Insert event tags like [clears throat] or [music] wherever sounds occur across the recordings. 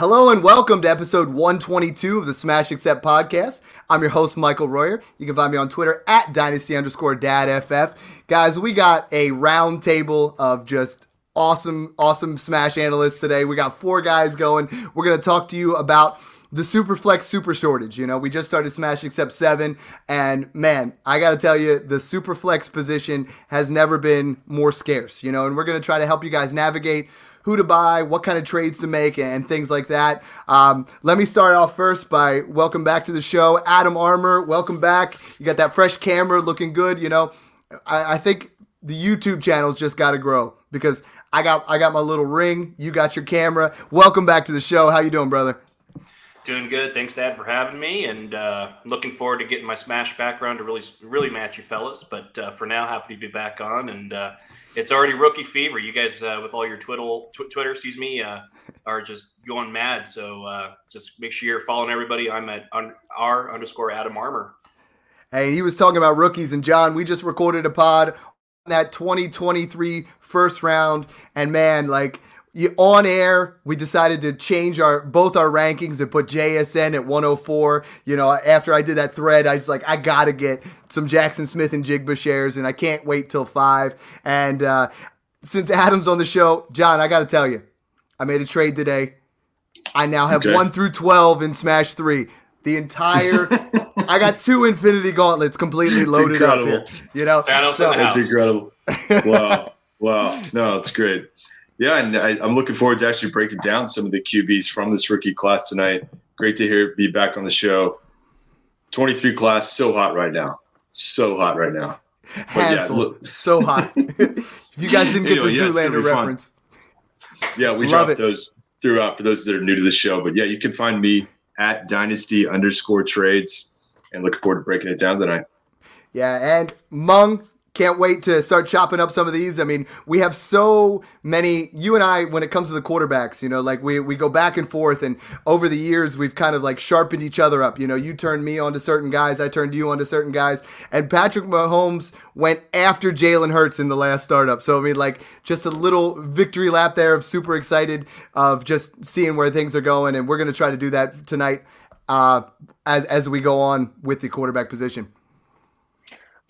Hello and welcome to episode 122 of the Smash Accept podcast. I'm your host, Michael Royer. You can find me on Twitter at dynasty underscore dadff. Guys, we got a round table of just awesome, awesome Smash analysts today. We got four guys going. We're going to talk to you about the Superflex super shortage. You know, we just started Smash Accept 7, and man, I got to tell you, the Superflex position has never been more scarce, you know, and we're going to try to help you guys navigate who to buy, what kind of trades to make, and things like that. Um, let me start off first by welcome back to the show, Adam Armour. Welcome back. You got that fresh camera, looking good. You know, I, I think the YouTube channel's just got to grow because I got I got my little ring. You got your camera. Welcome back to the show. How you doing, brother? Doing good. Thanks, Dad, for having me, and uh, looking forward to getting my Smash background to really really match you fellas. But uh, for now, happy to be back on and. Uh, it's already rookie fever. You guys, uh, with all your Twitter, tw- Twitter, excuse me, uh, [laughs] are just going mad. So uh, just make sure you're following everybody. I'm at un- r underscore Adam Armour. Hey, he was talking about rookies, and John, we just recorded a pod on that 2023 first round, and man, like you, on air, we decided to change our both our rankings and put JSN at 104. You know, after I did that thread, I was like, I gotta get some Jackson Smith-Njigba shares, and I can't wait till five. And uh, since Adam's on the show, John, I gotta tell you, I made a trade today. I now have okay. one through 12 in Smash 3. The entire, [laughs] I got two Infinity Gauntlets completely loaded up here. You know, so, that's [laughs] incredible. Wow, wow, no, it's great. Yeah, and I, am looking forward to actually breaking down some of the QBs from this rookie class tonight. Great to hear be back on the show. 23 class, so hot right now, so hot right now. yeah, look. so hot. [laughs] if you guys didn't get anyway, the yeah, Zoolander reference, yeah, we Love dropped it. those throughout for those that are new to the show. But yeah, you can find me at dynasty underscore trades, and looking forward to breaking it down tonight. Yeah, and Mung, can't wait to start chopping up some of these. I mean, we have so many. You and I, when it comes to the quarterbacks, you know, like we we go back and forth, and over the years we've kind of like sharpened each other up. You know, you turned me onto certain guys, I turned you onto certain guys, and Patrick Mahomes went after Jalen Hurts in the last startup. So I mean, like just a little victory lap there of super excited of just seeing where things are going, and we're gonna try to do that tonight uh, as as we go on with the quarterback position.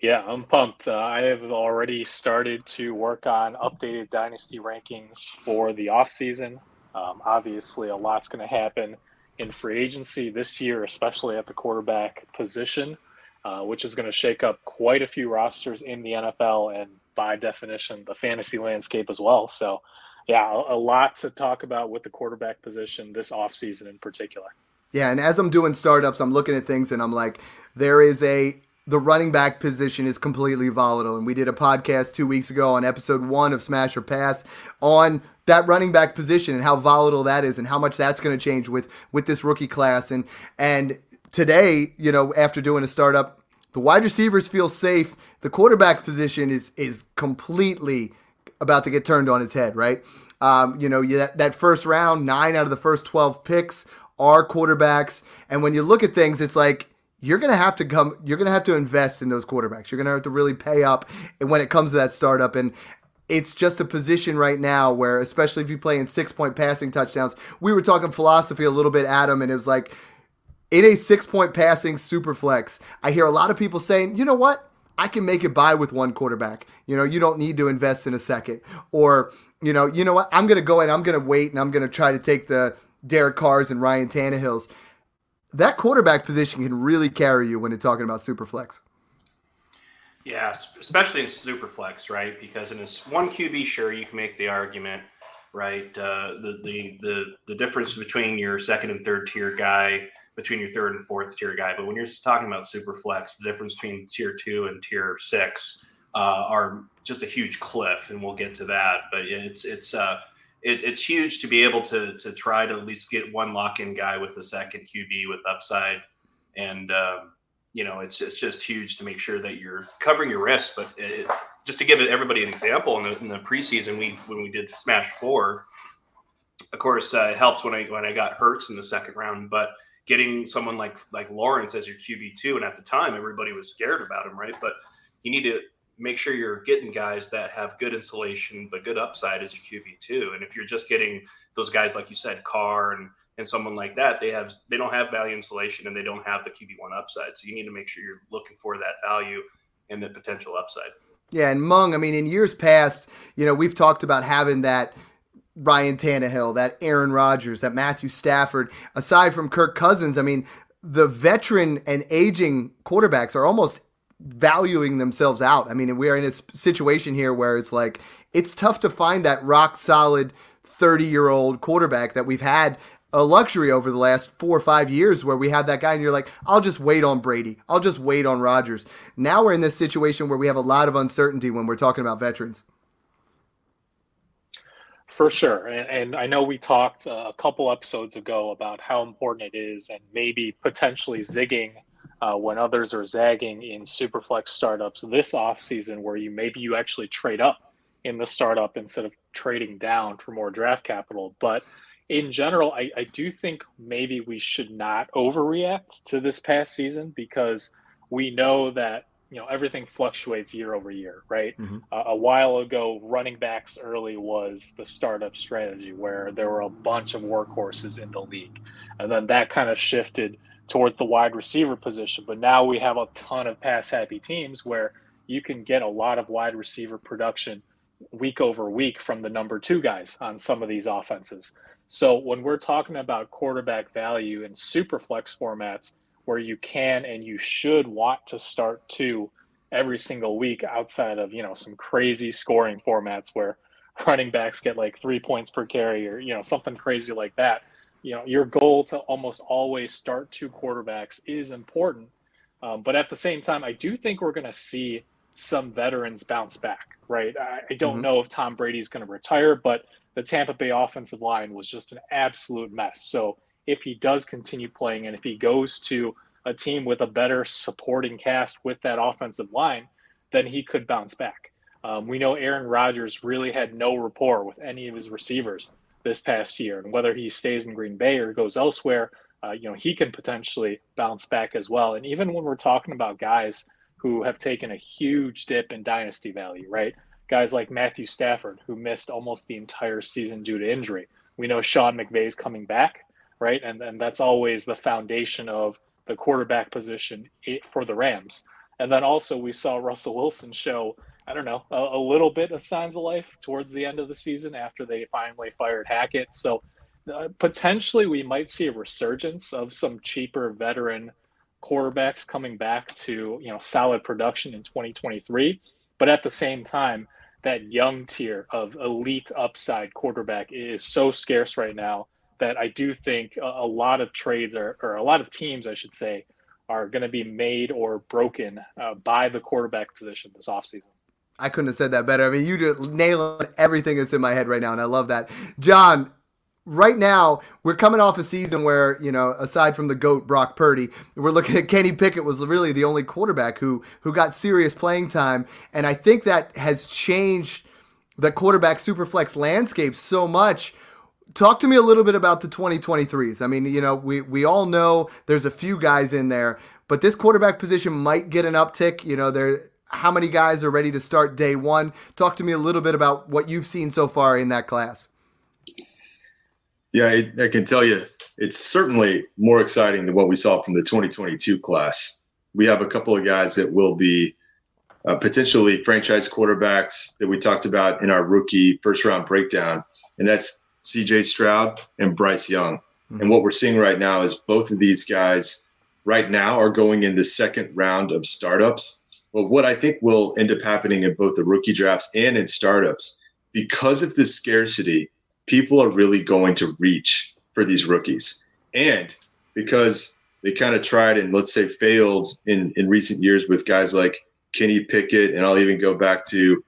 Yeah, I'm pumped. Uh, I have already started to work on updated dynasty rankings for the offseason. Um, obviously, a lot's going to happen in free agency this year, especially at the quarterback position, uh, which is going to shake up quite a few rosters in the NFL and, by definition, the fantasy landscape as well. So, yeah, a, lot to talk about with the quarterback position this offseason in particular. Yeah, and as I'm doing startups, I'm looking at things and I'm like, there is a the running back position is completely volatile. And we did a podcast two weeks ago on episode one of Smash or Pass on that running back position and how volatile that is and how much that's going to change with with this rookie class. And and today, you know, after doing a startup, the wide receivers feel safe. The quarterback position is is completely about to get turned on its head, right? Um, you know, that, that first round, nine out of the first 12 picks are quarterbacks. And when you look at things, it's like you're going to have to come you're going to have to invest in those quarterbacks. You're going to have to really pay up when it comes to that startup and it's just a position right now where especially if you play in 6 point passing touchdowns. We were talking philosophy a little bit Adam and it was like in a 6 point passing super flex. I hear a lot of people saying, "You know what? I can make it by with one quarterback. You know, you don't need to invest in a second. Or, you know, you know what? I'm going to go in, I'm going to wait, and I'm going to try to take the Derek Carrs and Ryan Tannehills that quarterback position can really carry you when you're talking about super flex. Yeah, especially in super flex, right? Because in this one QB, sure, you can make the argument, right? Uh, the, the the the difference between your second and third tier guy, between your third and fourth tier guy, but when you're just talking about super flex, the difference between tier two and tier six uh, are just a huge cliff, and we'll get to that. But it's it's uh, it, it's huge to be able to to try to at least get one lock in guy with a second QB with upside, and um, you know, it's it's just huge to make sure that you're covering your risks. But it, just to give everybody an example, in the, in the preseason, we when we did Smash Four, of course, uh, it helps when I when I got Hurts in the second round, but getting someone like like Lawrence as your QB two, and at the time everybody was scared about him, right? But you need to make sure you're getting guys that have good insulation but good upside as your QB two. And if you're just getting those guys like you said, Carr and and someone like that, they have they don't have value insulation and they don't have the QB one upside. So you need to make sure you're looking for that value and the potential upside. Yeah, and Mung, I mean, in years past, you know, we've talked about having that Ryan Tannehill, that Aaron Rodgers, that Matthew Stafford. Aside from Kirk Cousins, I mean, the veteran and aging quarterbacks are almost valuing themselves out. I mean, we are in a situation here where it's like it's tough to find that rock solid 30 year old quarterback that we've had a luxury over the last four or five years where we have that guy and you're like, I'll just wait on Brady. I'll just wait on Rodgers. Now we're in this situation where we have a lot of uncertainty when we're talking about veterans. For sure. And, and I know we talked uh, a couple episodes ago about how important it is and maybe potentially zigging uh, when others are zagging in Superflex startups this offseason, where you maybe you actually trade up in the startup instead of trading down for more draft capital. But in general, I, I do think maybe we should not overreact to this past season because we know that you know everything fluctuates year over year, right? Mm-hmm. Uh, a while ago, running backs early was the startup strategy where there were a bunch of workhorses in the league, and then that kind of shifted towards the wide receiver position. But now we have a ton of pass happy teams where you can get a lot of wide receiver production week over week from the number two guys on some of these offenses. So when we're talking about quarterback value in super flex formats, where you can and you should want to start two every single week outside of you know some crazy scoring formats where [laughs] running backs get like three points per carry or you know something crazy like that you know your goal to almost always start two quarterbacks is important um, but at the same time i do think we're going to see some veterans bounce back right i, I don't mm-hmm. know if tom brady's going to retire but the tampa bay offensive line was just an absolute mess so if he does continue playing and if he goes to a team with a better supporting cast with that offensive line, then he could bounce back. Um, we know Aaron Rodgers really had no rapport with any of his receivers this past year, and whether he stays in Green Bay or goes elsewhere, uh, you know he can potentially bounce back as well. And even when we're talking about guys who have taken a huge dip in dynasty value, right? Guys like Matthew Stafford, who missed almost the entire season due to injury. We know Sean McVay's coming back right? And and that's always the foundation of the quarterback position for the Rams. And then also we saw Russell Wilson show, I don't know, a, a, little bit of signs of life towards the end of the season after they finally fired Hackett. So uh, potentially we might see a resurgence of some cheaper veteran quarterbacks coming back to, you know, solid production in 2023. But at the same time, that young tier of elite upside quarterback is so scarce right now that I do think a, a lot of trades are, or a lot of teams, I should say, are going to be made or broken uh, by the quarterback position this offseason. I couldn't have said that better. I mean, you just nailed everything that's in my head right now, and I love that. John, right now we're coming off a season where you know aside from the goat Brock Purdy we're looking at Kenny Pickett was really the only quarterback who who got serious playing time and I think that has changed the quarterback superflex landscape so much talk to me a little bit about the 2023s. I mean, you know, we, we all know there's a few guys in there, but this quarterback position might get an uptick. You know, there how many guys are ready to start day one? Talk to me a little bit about what you've seen so far in that class. Yeah, I, I can tell you it's certainly more exciting than what we saw from the 2022 class. We have a couple of guys that will be uh, potentially franchise quarterbacks that we talked about in our rookie first round breakdown. And that's CJ Stroud and Bryce Young. Mm-hmm. And what we're seeing right now is both of these guys right now are going in the second round of startups. But what I think will end up happening in both the rookie drafts and in startups, because of the scarcity, people are really going to reach for these rookies. And because they kind of tried and let's say failed in, in recent years with guys like Kenny Pickett, and I'll even go back to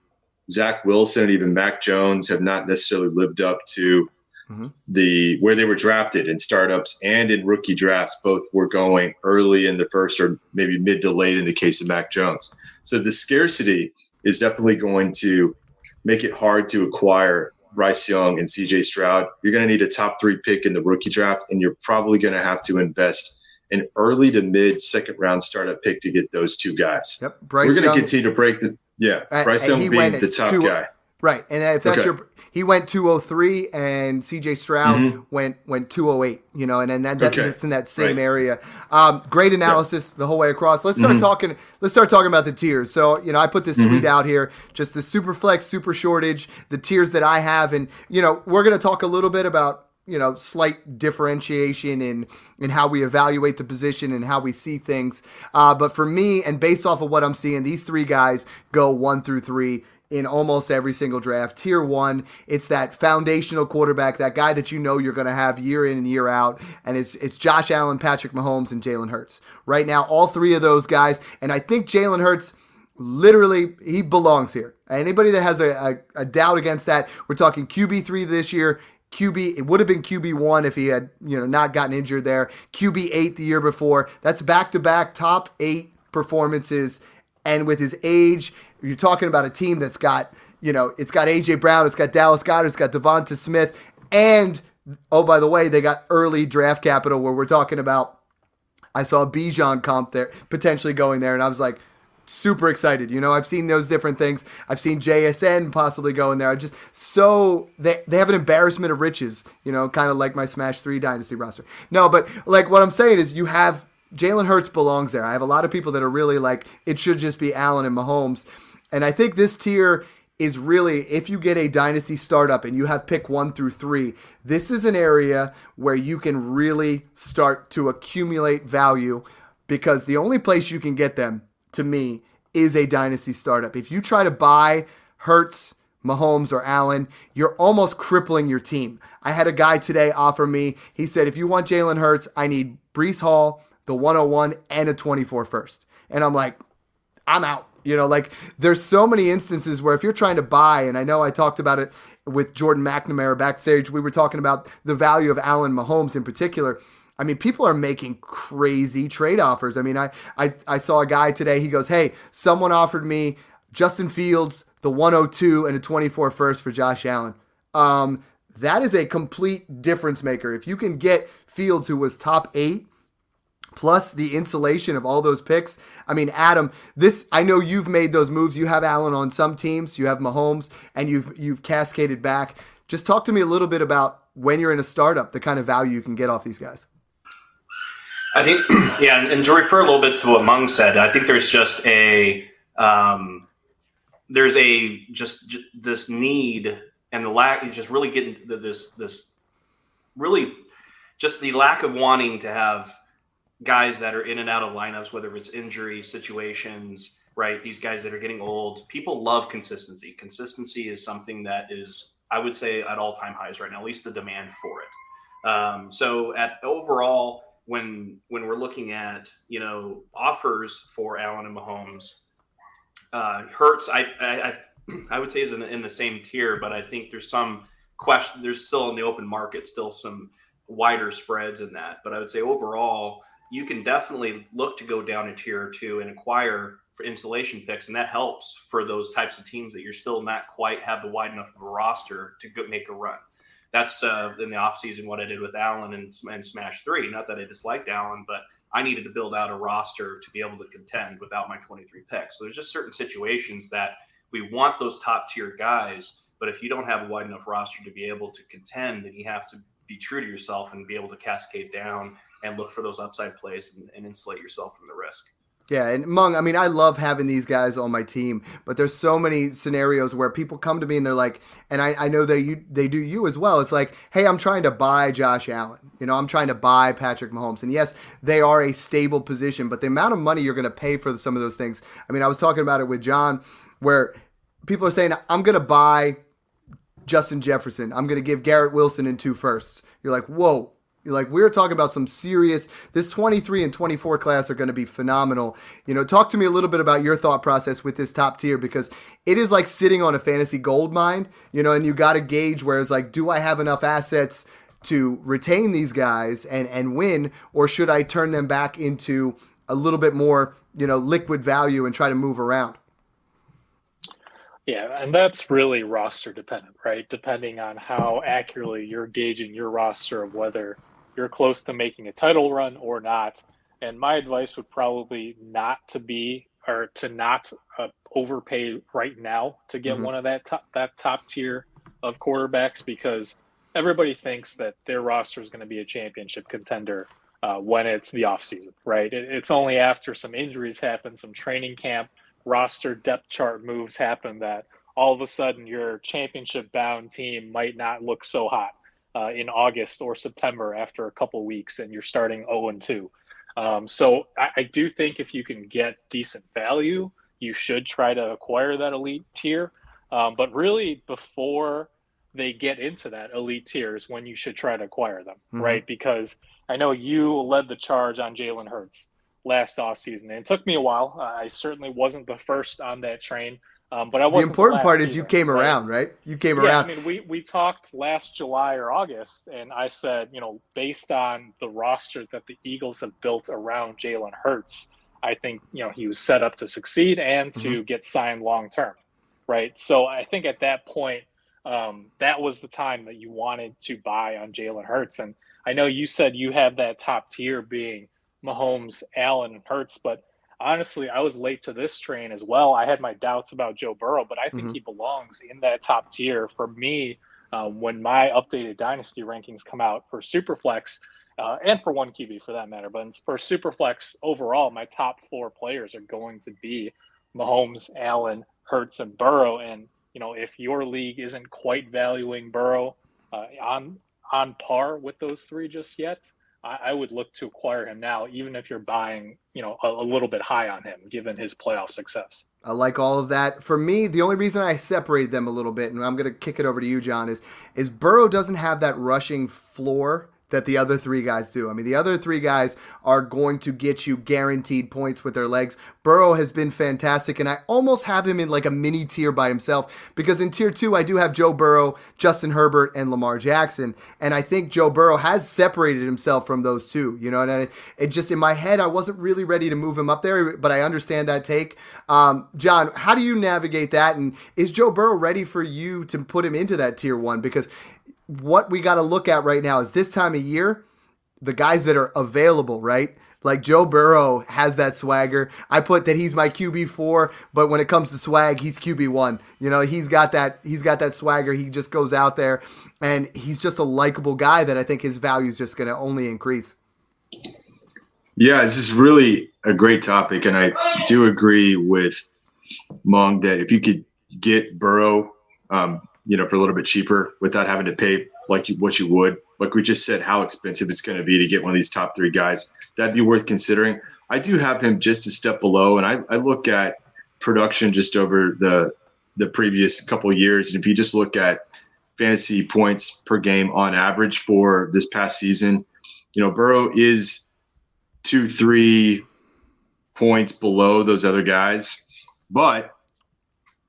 Zach Wilson, and even Mac Jones have not necessarily lived up to mm-hmm. the where they were drafted in startups and in rookie drafts. Both were going early in the first or maybe mid to late in the case of Mac Jones. So the scarcity is definitely going to make it hard to acquire Bryce Young and CJ Stroud. You're going to need a top three pick in the rookie draft, and you're probably going to have to invest an early to mid second round startup pick to get those two guys. Yep. Bryce We're going to continue to break the yeah. Bryce Young being the top two, guy. Right, and if that's okay. your he went 203 and CJ Stroud mm-hmm. went went 208, you know, and then that, that okay. that's in that same right. area. Um, great analysis the whole way across. Let's start mm-hmm. talking let's start talking about the tiers. So, you know, I put this mm-hmm. tweet out here, just the super flex, super shortage, the tiers that I have and you know, we're going to talk a little bit about you know slight differentiation in in how we evaluate the position and how we see things uh, but for me and based off of what i'm seeing these three guys go one through three in almost every single draft. Tier one, it's that foundational quarterback, that guy that you know you're going to have year in and year out, and it's it's Josh Allen, Patrick Mahomes, and Jalen Hurts. Right now, all three of those guys, and I think Jalen Hurts literally he belongs here. Anybody that has a, a, a doubt against that, we're talking QB three this year. QB, it would have been QB one if he had, you know, not gotten injured there. QB eight the year before. That's back to back top eight performances. And with his age you're talking about a team that's got, you know, it's got AJ Brown, it's got Dallas Goedert, it's got DeVonta Smith, and oh, by the way, they got early draft capital where we're talking about. I saw Bijan comp there potentially going there, and I was like, super excited. You know, I've seen those different things. I've seen JSN possibly going there. I just so they they have an embarrassment of riches. You know, kind of like my Smash Three Dynasty roster. No, but like what I'm saying is you have Jalen Hurts belongs there. I have a lot of people that are really like it should just be Allen and Mahomes. And I think this tier is really, if you get a dynasty startup and you have pick one through three, this is an area where you can really start to accumulate value because the only place you can get them, to me, is a dynasty startup. If you try to buy Hurts, Mahomes, or Allen, you're almost crippling your team. I had a guy today offer me, he said, if you want Jalen Hurts, I need Breece Hall, the 101, and a 24 first. And I'm like, I'm out. You know, like there's so many instances where if you're trying to buy, and I know I talked about it with Jordan McNamara backstage, we were talking about the value of Allen Mahomes in particular. I mean, people are making crazy trade offers. I mean, I, I, I saw a guy today, he goes, Hey, someone offered me Justin Fields, the 102, and a 24 first for Josh Allen. Um, that is a complete difference maker. If you can get Fields, who was top eight, plus the insulation of all those picks. I mean, Adam, this I know you've made those moves. You have Allen on some teams, you have Mahomes, and you've you've cascaded back. Just talk to me a little bit about when you're in a startup, the kind of value you can get off these guys. I think, [clears throat] yeah, and, to refer a little bit to what Mung said, I think there's just a um, there's a just, just this need and the lack, just really getting this this really just the lack of wanting to have guys that are in and out of lineups, whether it's injury situations, right? These guys that are getting old. People love consistency. Consistency is something that is, I would say, at all time highs right now. At least the demand for it. Um, so at overall, when when we're looking at you know offers for Allen and Mahomes, uh, Hurts, I, I I [clears throat] would say is in, in the same tier, but I think there's some question. There's still in the open market still some wider spreads in that. But I would say overall, you can definitely look to go down a tier or two and acquire for insulation picks, and that helps for those types of teams that you're still not quite have the wide enough of a roster to go, make a run. That's uh, in the offseason what I did with Allen and, and Smash 3. Not that I disliked Allen, but I needed to build out a roster to be able to contend without my 23 picks. So there's just certain situations that we want those top tier guys, but if you don't have a wide enough roster to be able to contend, then you have to be true to yourself and be able to cascade down and look for those upside plays and, and insulate yourself from the risk. Yeah, and Mung, I mean, I love having these guys on my team, but there's so many scenarios where people come to me and they're like, and I, I know they you they do you as well. It's like, hey, I'm trying to buy Josh Allen. You know, I'm trying to buy Patrick Mahomes. And yes, they are a stable position, but the amount of money you're going to pay for some of those things. I mean, I was talking about it with John, where people are saying, I'm going to buy Justin Jefferson. I'm going to give Garrett Wilson in two firsts. You're like, whoa, Like we're talking about some serious. This 23 and 24 class are going to be phenomenal. You know, talk to me a little bit about your thought process with this top tier because it is like sitting on a fantasy gold mine. You know, and you got to gauge where it's like, do I have enough assets to retain these guys and and win, or should I turn them back into a little bit more, you know, liquid value and try to move around? Yeah, and that's really roster dependent, right? Depending on how accurately you're gauging your roster of whether you're close to making a title run or not. And my advice would probably not to be or to not uh, overpay right now to get mm-hmm. one of that top, that top tier of quarterbacks because everybody thinks that their roster is going to be a championship contender uh, when it's the offseason, right? It, it's only after some injuries happen, some training camp roster depth chart moves happen that all of a sudden your championship bound team might not look so hot uh, in August or September after a couple weeks and you're starting 0 and 2. Um, so I, I, do think if you can get decent value, you should try to acquire that elite tier. Um, but really, before they get into that elite tier is when you should try to acquire them, mm-hmm. right? Because I know you led the charge on Jalen Hurts last offseason. And it took me a while. Uh, I certainly wasn't the first on that train. Um, but I was the important part is you came around, right? You came yeah, around. I mean, we we talked last July or August, and I said, you know, based on the roster that the Eagles have built around Jalen Hurts, I think you know he was set up to succeed and to mm-hmm. get signed long term, right? So I think at that point, um, that was the time that you wanted to buy on Jalen Hurts, and I know you said you have that top tier being Mahomes, Allen, and Hurts. But honestly, I was late to this train as well. I had my doubts about Joe Burrow, but I think mm-hmm. he belongs in that top tier. For me, uh, when my updated dynasty rankings come out for Superflex, uh, and for one QB for that matter, but for Superflex overall, my top four players are going to be Mahomes, Allen, Hurts, and Burrow. And you know, if your league isn't quite valuing Burrow uh, on on par with those three just yet, I, I, would look to acquire him now, even if you're buying, you know, a, a little bit high on him, given his playoff success. I like all of that. For me, the only reason I separated them a little bit, and I'm going to kick it over to you, John, is is Burrow doesn't have that rushing floor that the other three guys do. I mean, the other three guys are going to get you guaranteed points with their legs. Burrow has been fantastic, and I almost have him in like a mini tier by himself because in tier two, I do have Joe Burrow, Justin Herbert, and Lamar Jackson. And I think Joe Burrow has separated himself from those two, you know, and it, it just in my head, I wasn't really ready to move him up there, but I understand that take. Um, John, how do you navigate that? And is Joe Burrow ready for you to put him into that tier one? Because what we got to look at right now is this time of year, the guys that are available, right? Like Joe Burrow has that swagger. I put that he's my QB four, but when it comes to swag, he's QB one. You know, he's got that he's got that swagger. He just goes out there and he's just a likable guy that I think his value is just going to only increase. Yeah, this is really a great topic, and I do agree with Mong that if you could get Burrow um, you know, for a little bit cheaper without having to pay like you, what you would. Like we just said, how expensive it's going to be to get one of these top three guys. That'd be worth considering. I do have him just a step below, and I, I look at production just over the the previous couple years, and if you just look at fantasy points per game on average for this past season, you know, Burrow is two, three points below those other guys, but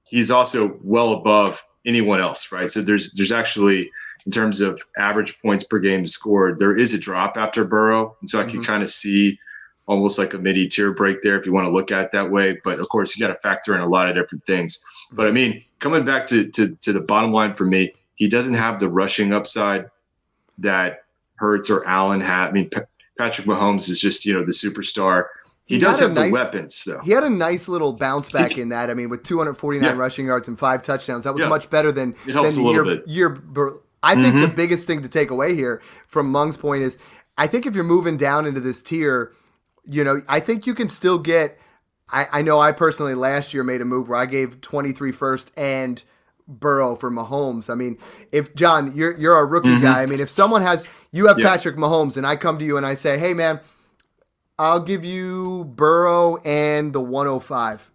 he's also well above anyone else, right? So there's there's actually in terms of average points per game scored, there is a drop after Burrow, and so I can mm-hmm. kind of see almost like a mid tier break there if you want to look at it that way. But of course, you got to factor in a lot of different things. But I mean, coming back to, to to the bottom line for me, he doesn't have the rushing upside that Hurts or Allen have. I mean, P- Patrick Mahomes is just you know the superstar. He, he does have nice, the weapons, though. He had a nice little bounce back in that. I mean, with 249 yeah. rushing yards and five touchdowns, that was yeah. much better than, it helps than the year, bit. year. I think mm-hmm. the biggest thing to take away here from Mung's point is, I think if you're moving down into this tier, you know, I think you can still get. I, I know I personally last year made a move where I gave 23 first and Burrow for Mahomes. I mean, if John, you're you're a rookie mm-hmm. guy. I mean, if someone has you have yeah. Patrick Mahomes and I come to you and I say, "Hey man, I'll give you Burrow and the 105.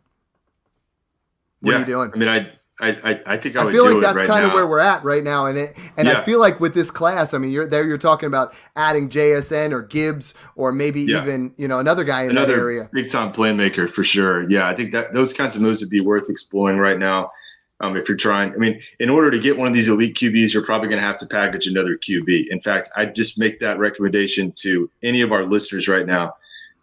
What yeah, are you doing? I mean, I I, I, I think I, I feel like that's right kind now. of where we're at right now, and it, and Yeah. I feel like with this class, I mean, you're there. You're talking about adding JSN or Gibbs or maybe Yeah. even you know another guy in that another area. big time playmaker for sure. Yeah, I think that those kinds of moves would be worth exploring right now. Um, if you're trying, I mean, in order to get one of these elite QBs, you're probably going to have to package another QB. In fact, I'd just make that recommendation to any of our listeners right now.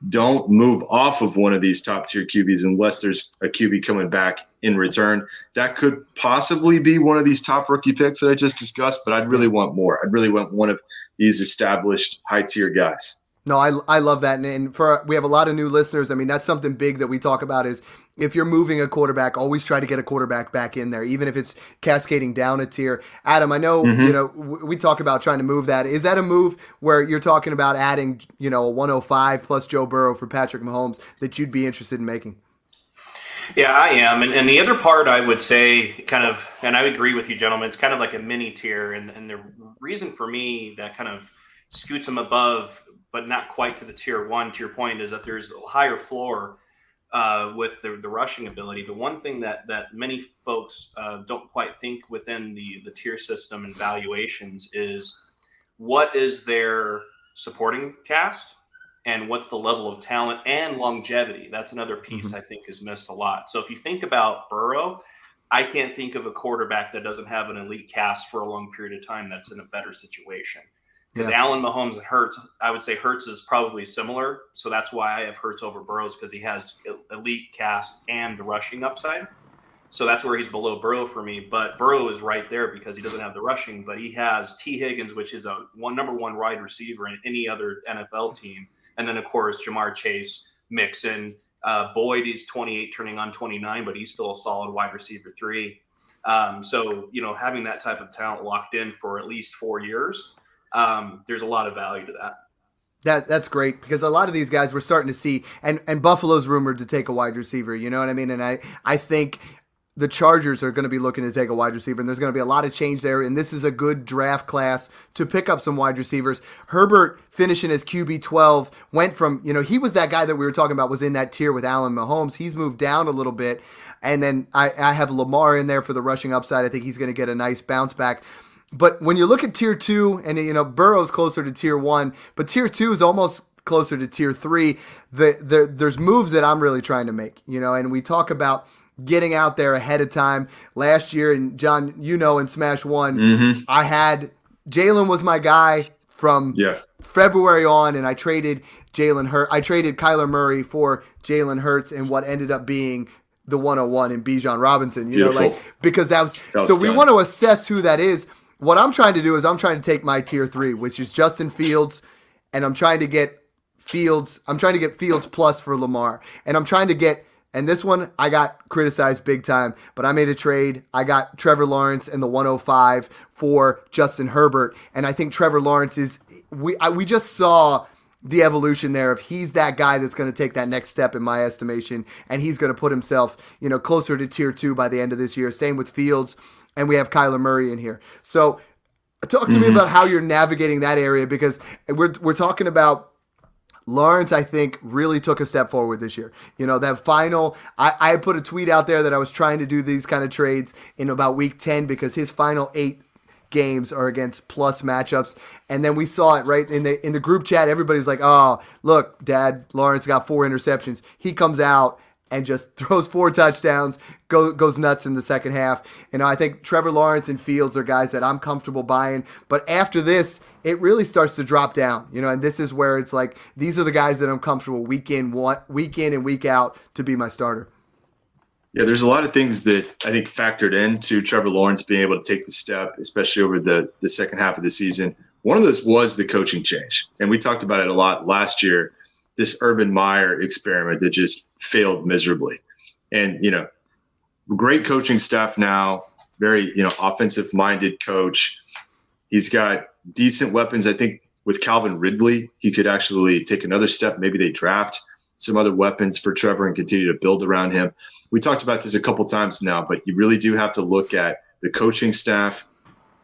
Don't move off of one of these top tier QBs unless there's a QB coming back in return. That could possibly be one of these top rookie picks that I just discussed, but I'd really want more. I'd really want one of these established high tier guys. No, I, I love that, and, and for we have a lot of new listeners. I mean, that's something big that we talk about is if you're moving a quarterback, always try to get a quarterback back in there, even if it's cascading down a tier. Adam, I know Mm-hmm. you know w- we talk about trying to move that. Is that a move where you're talking about adding you know a 105 plus Joe Burrow for Patrick Mahomes that you'd be interested in making? Yeah, I am. And, and the other part I would say, kind of, and I agree with you, gentlemen, it's kind of like a mini tier. And, and the reason for me that kind of scoots them above, but not quite to the tier one, to your point, is that there's a higher floor uh, with the, the rushing ability. The one thing that, that many folks uh, don't quite think within the, the tier system and valuations is what is their supporting cast? and what's the level of talent and longevity. That's another piece I think is missed a lot. So if you think about Burrow, I can't think of a quarterback that doesn't have an elite cast for a long period of time that's in a better situation. Because Yeah. Allen Mahomes and Hurts, I would say Hurts is probably similar. So that's why I have Hurts over Burrows because he has elite cast and the rushing upside. So that's where he's below Burrow for me. But Burrow is right there because he doesn't have the rushing, but he has Tee Higgins, which is a one number one wide receiver in any other NFL team. And then of course Ja'Marr Chase, Mixon, uh, Boyd is 28, turning on 29, but he's still a solid wide receiver three. Um, so you know, having that type of talent locked in for at least four years, um, there's a lot of value to that. That that's great because a lot of these guys we're starting to see, and and Buffalo's rumored to take a wide receiver. You know what I mean? And I I think the Chargers are going to be looking to take a wide receiver, and there's going to be a lot of change there. And this is a good draft class to pick up some wide receivers. Herbert finishing as QB 12 went from you know he was that guy that we were talking about was in that tier with Allen Mahomes. He's moved down a little bit, and then I, I have Lamar in there for the rushing upside. I think he's going to get a nice bounce back. But when you look at tier two, and you know Burrow's closer to tier one, but tier two is almost closer to tier three. The, the there's moves that I'm really trying to make, you know, and we talk about getting out there ahead of time. Last year, and John, you know, in Smash One, mm-hmm. I had Jalen was my guy from Yeah. February on, and I traded Jalen Hurt. I traded Kyler Murray for Jalen Hurts, and what ended up being the 101 in Bijan Robinson. You know, like because that was, That was so we done. want to assess who that is. What I'm trying to do is I'm trying to take my tier three, which is Justin Fields, and I'm trying to get Fields. I'm trying to get Fields plus for Lamar, and I'm trying to get. And this one I got criticized big time, but I made a trade. I got Trevor Lawrence and the 105 for Justin Herbert, and I think Trevor Lawrence is. We I, we just saw the evolution there of he's that guy that's going to take that next step in my estimation, and he's going to put himself you know closer to tier two by the end of this year. Same with Fields, and we have Kyler Murray in here. So talk to me mm-hmm. about how you're navigating that area because we're we're talking about Lawrence, I think, really took a step forward this year. You know, that final, I, I put a tweet out there that I was trying to do these kind of trades in about week 10 because his final eight games are against plus matchups. And then we saw it right in the in the group chat. Everybody's like, oh, look, Dad, Lawrence got four interceptions. He comes out and just [laughs] throws four touchdowns, go, goes nuts in the second half. And I think Trevor Lawrence and Fields are guys that I'm comfortable buying. But after this, it really starts to drop down, you know. And this is where it's like these are the guys that I'm comfortable week in, week in and week out to be my starter. Yeah, there's a lot of things that I think factored into Trevor Lawrence being able to take the step, especially over the, the second half of the season. One of those was the coaching change. And we talked about it a lot last year this Urban Meyer experiment that just failed miserably. And, you know, great coaching staff now, very, you know, offensive minded coach. He's got decent weapons. I think with Calvin Ridley, he could actually take another step. Maybe they draft some other weapons for Trevor and continue to build around him. We talked about this a couple times now, but you really do have to look at the coaching staff,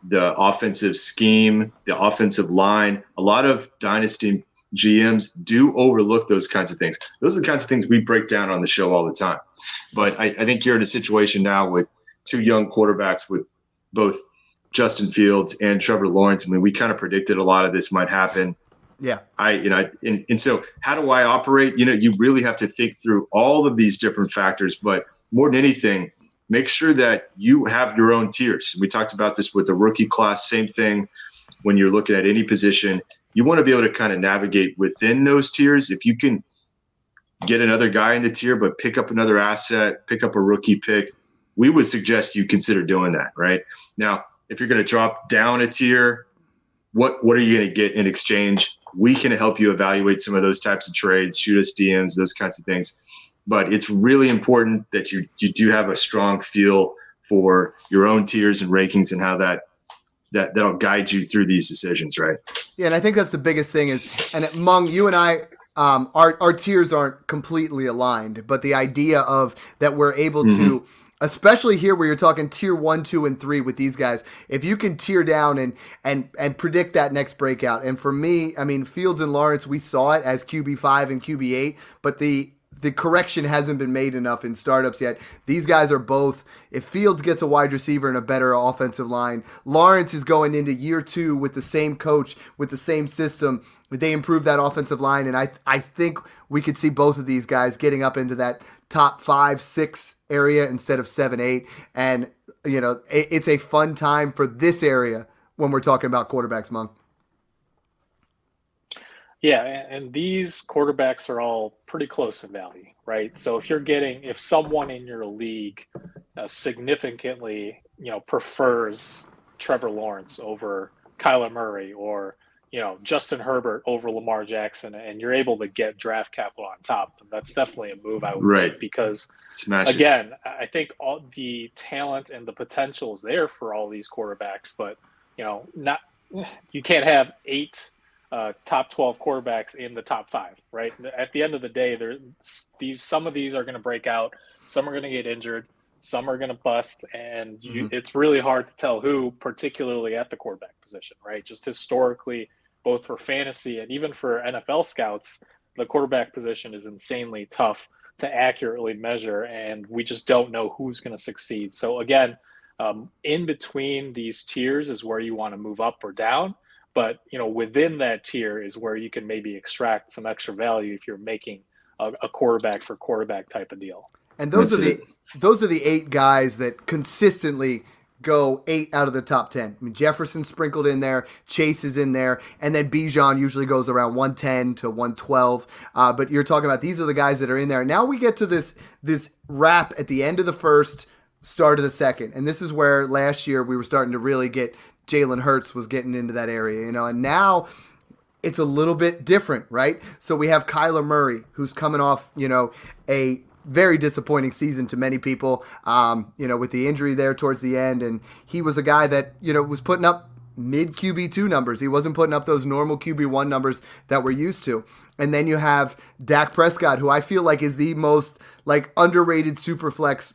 the offensive scheme, the offensive line. A lot of dynasty GMs do overlook those kinds of things. Those are the kinds of things we break down on the show all the time. But I, I think you're in a situation now with two young quarterbacks with both Justin Fields and Trevor Lawrence. I mean, we kind of predicted a lot of this might happen. Yeah. I, you know, and, and so how do I operate? You know, you really have to think through all of these different factors, but more than anything, make sure that you have your own tiers. We talked about this with the rookie class, same thing when you're looking at any position. You want to be able to kind of navigate within those tiers. If you can get another guy in the tier, but pick up another asset, pick up a rookie pick, we would suggest you consider doing that, right? Now, if you're going to drop down a tier, what what are you going to get in exchange? We can help you evaluate some of those types of trades, shoot us DMs, those kinds of things. But it's really important that you you do have a strong feel for your own tiers and rankings and how that that that'll guide you through these decisions, right? Yeah, and I think that's the biggest thing is, and Mung, you and I, um, our our tiers aren't completely aligned, but the idea of that we're able mm-hmm. to especially here where you're talking tier one, two, and three with these guys. If you can tier down and and and predict that next breakout, and for me, I mean Fields and Lawrence, we saw it as QB five and QB eight, but the the correction hasn't been made enough in startups yet. These guys are both. If Fields gets a wide receiver and a better offensive line, Lawrence is going into year two with the same coach, with the same system. They improve that offensive line, and I I think we could see both of these guys getting up into that top five, six area instead of seven, eight. And, you know, it, it's a fun time for this area when we're talking about quarterbacks, Monk. Yeah, and these quarterbacks are all pretty close in value, right? So if you're getting, if someone in your league uh, significantly, you know, prefers Trevor Lawrence over Kyler Murray or you know Justin Herbert over Lamar Jackson, and you're able to get draft capital on top. That's definitely a move I would right. make because Smash again, it. I think all the talent and the potential is there for all these quarterbacks, but you know, not you can't have eight uh, top twelve quarterbacks in the top five, right? At the end of the day, there these some of these are going to break out, some are going to get injured, some are going to bust, and you, mm-hmm. it's really hard to tell who, particularly at the quarterback position, right? Just historically both for fantasy and even for NFL scouts, the quarterback position is insanely tough to accurately measure, and we just don't know who's going to succeed. So again, um, in between these tiers is where you want to move up or down, but you know within that tier is where you can maybe extract some extra value if you're making a, a quarterback for quarterback type of deal. And those That's are the it. those are the eight guys that consistently go eight out of the top 10. I mean, Jefferson sprinkled in there, Chase is in there, and then Bijan usually goes around 110 to 112. Uh, but you're talking about these are the guys that are in there. Now we get to this this wrap at the end of the first, start of the second. And this is where last year we were starting to really get Jalen Hurts was getting into that area, you know, and now it's a little bit different, right? So we have Kyler Murray, who's coming off, you know, a very disappointing season to many people. Um, you know, with the injury there towards the end, and he was a guy that you know was putting up mid QB two numbers. He wasn't putting up those normal QB one numbers that we're used to. And then you have Dak Prescott, who I feel like is the most like underrated super flex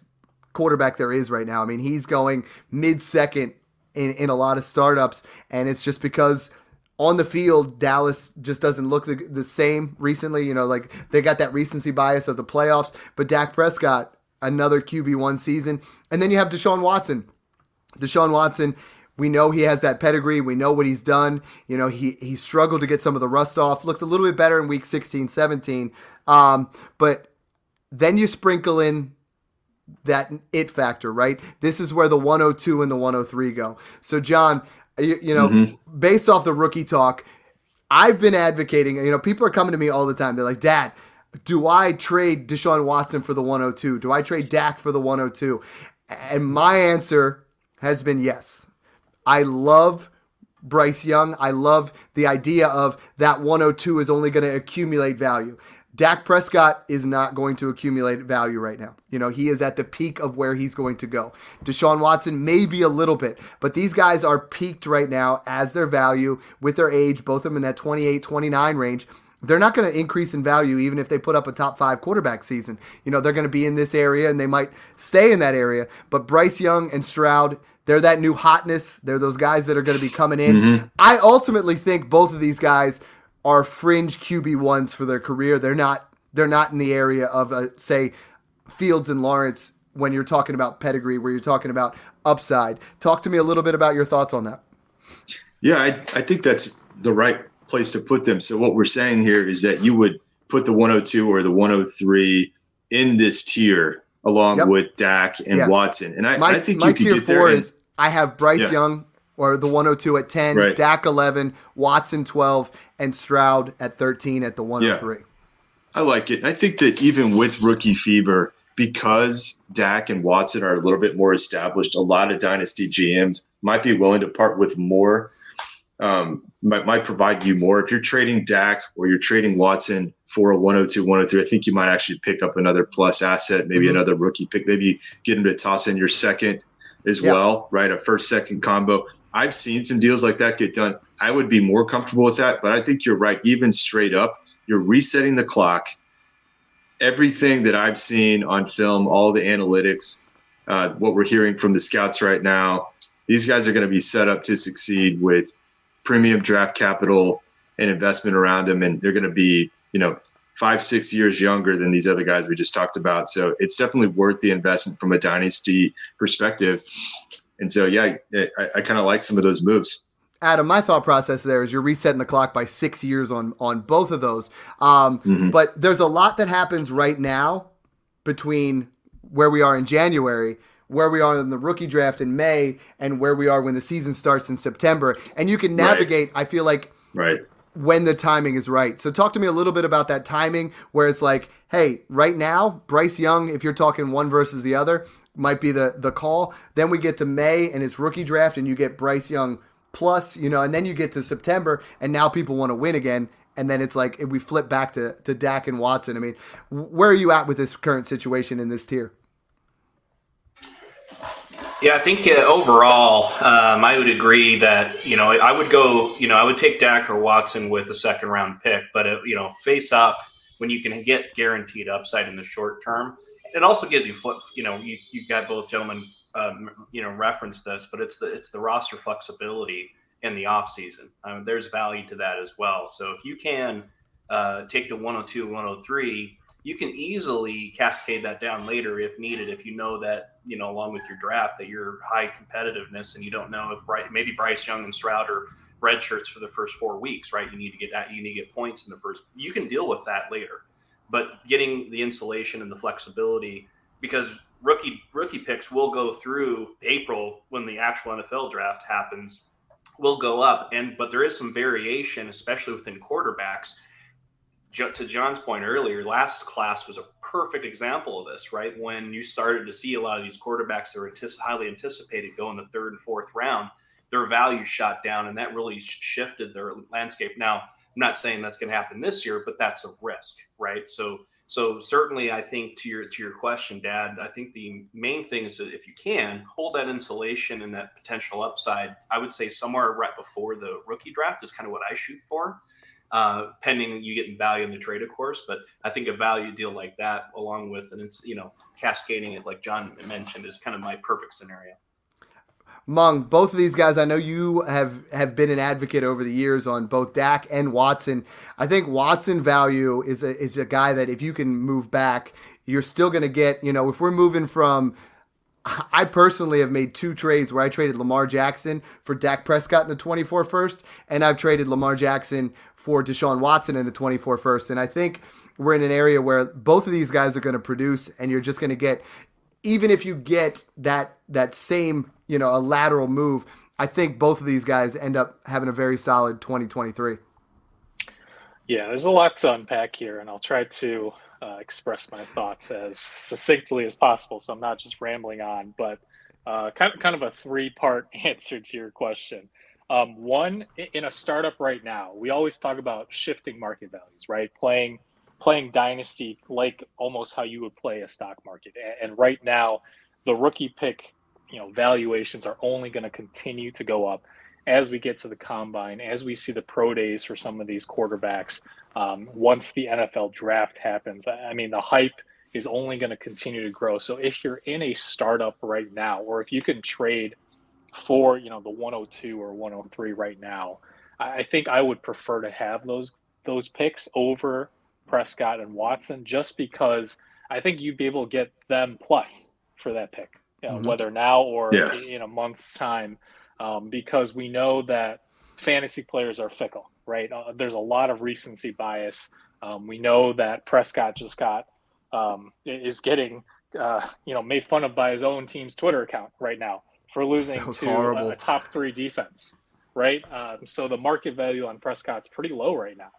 quarterback there is right now. I mean, he's going mid second in, in a lot of startups, and it's just because on the field, Dallas just doesn't look the, the, same recently. You know, like they got that recency bias of the playoffs, but Dak Prescott, another QB1 season. And then you have Deshaun Watson. Deshaun Watson, we know he has that pedigree. We know what he's done. You know, he, he struggled to get some of the rust off, looked a little bit better in week 16, 17. Um, but then you sprinkle in that it factor, right? This is where the 102 and the 103 go. So, John, you, you know, mm-hmm. based off the rookie talk, I've been advocating. You know, people are coming to me all the time. They're like, "Dad, do I trade Deshaun Watson for the 102? Do I trade Dak for the 102?" And my answer has been yes. I love Bryce Young. I love the idea of that 102 is only going to accumulate value. Dak Prescott is not going to accumulate value right now. You know, he is at the peak of where he's going to go. Deshaun Watson maybe a little bit, but these guys are peaked right now as their value with their age, both of them in that 28, 29 range. They're not going to increase in value even if they put up a top five quarterback season. You know, they're going to be in this area and they might stay in that area. But Bryce Young and Stroud, they're that new hotness. They're those guys that are going to be coming in. Mm-hmm. I ultimately think both of these guys are fringe QB ones for their career. They're not they're not in the area of uh, say Fields and Lawrence when you're talking about pedigree, where you're talking about upside. Talk to me a little bit about your thoughts on that. Yeah, I, I think that's the right place to put them. So what we're saying here is that you would put the 102 or the 103 in this tier along yep. with Dak and yeah. Watson. And I, my, I think my you could tier four there is I have Bryce yeah. Young or the 102 at 10, right. Dak 11, Watson 12, and Stroud at 13 at the 103. Yeah. I like it. I think that even with rookie fever, because Dak and Watson are a little bit more established, a lot of dynasty GMs might be willing to part with more, um, might, might provide you more. If you're trading Dak or you're trading Watson for a 102, 103, I think you might actually pick up another plus asset, maybe mm-hmm. another rookie pick, maybe get him to toss in your second as well, right? A first second combo. I've seen some deals like that get done. I would be more comfortable with that, but I think you're right. Even straight up, you're resetting the clock. Everything that I've seen on film, all the analytics, uh, what we're hearing from the scouts right now, these guys are going to be set up to succeed with premium draft capital and investment around them, and they're going to be, you know, five, six years younger than these other guys we just talked about. So it's definitely worth the investment from a dynasty perspective. And so, yeah, I, I kind of like some of those moves. Adam, my thought process there is you're resetting the clock by six years on on both of those. Um, mm-hmm. But there's a lot that happens right now between where we are in January, where we are in the rookie draft in May, and where we are when the season starts in September. And you can navigate. Right. I feel like right when the timing is right. So talk to me a little bit about that timing where it's like, hey, right now, Bryce Young, if you're talking one versus the other, might be the the call. Then we get to May and his rookie draft, and you get Bryce Young plus, you know, and then you get to September, and now people want to win again. And then it's like we flip back to, to Dak and Watson. I mean, where are you at with this current situation in this tier? Yeah, I think uh, overall, um, I would agree that you know I would go, you know, I would take Dak or Watson with a second round pick, but uh, you know, face up when you can get guaranteed upside in the short term it also gives you flip. You know, you you got both gentlemen, um, you know, reference this, but it's the it's the roster flexibility in the off season. Um, there's value to that as well. So if you can uh, take the 102, 103, you can easily cascade that down later if needed. If you know that you know, along with your draft, that you're high competitiveness, and you don't know if maybe Bryce Young and Stroud are red shirts for the first four weeks, right? You need to get that. You need to get points in the first. You can deal with that later but getting the insulation and the flexibility because rookie rookie picks will go through April when the actual NFL draft happens will go up. And but there is some variation especially within quarterbacks. To John's point earlier last class was a perfect example of this right? When you started to see a lot of these quarterbacks that were highly anticipated go in the third and fourth round their value shot down and that really shifted their landscape. Now not saying that's going to happen this year, but that's a risk, right? So, so certainly, I think to your to your question, Dad, I think the main thing is that if you can hold that insulation and that potential upside, I would say somewhere right before the rookie draft is kind of what I shoot for, uh, pending you getting value in the trade, of course. But I think a value deal like that, along with and it's you know cascading it like John mentioned, is kind of my perfect scenario. Mung, both of these guys, I know you have have been an advocate over the years on both Dak and Watson. I think Watson value is a is a guy that if you can move back, you're still going to get. You know, if we're moving from I personally have made two trades where I traded Lamar Jackson for Dak Prescott in the 24 first, and I've traded Lamar Jackson for Deshaun Watson in the 24 first. And I think we're in an area where both of these guys are going to produce, and you're just going to get, even if you get that that same you know, a lateral move. I think both of these guys end up having a very solid 2023. Yeah, there's a lot to unpack here, and I'll try to uh, express my thoughts as succinctly as possible, so I'm not just rambling on. But uh, kind of kind of a three part [laughs] answer to your question. Um, one, in a startup right now, we always talk about shifting market values, right? Playing playing dynasty like almost how you would play a stock market. And right now, the rookie pick you know valuations are only going to continue to go up as we get to the combine, as we see the pro days for some of these quarterbacks. Um, once the NFL draft happens, I mean the hype is only going to continue to grow. So if you're in a startup right now, or if you can trade for you know the 102 or 103 right now, I think I would prefer to have those those picks over Prescott and Watson just because I think you'd be able to get them plus for that pick, you know, mm-hmm. whether now or yeah. in a month's time, um, because we know that fantasy players are fickle, right? Uh, there's a lot of recency bias. Um, we know that Prescott just got um, is getting uh, you know made fun of by his own team's Twitter account right now for losing to a, a, top three defense, right? Um, so the market value on Prescott's pretty low right now.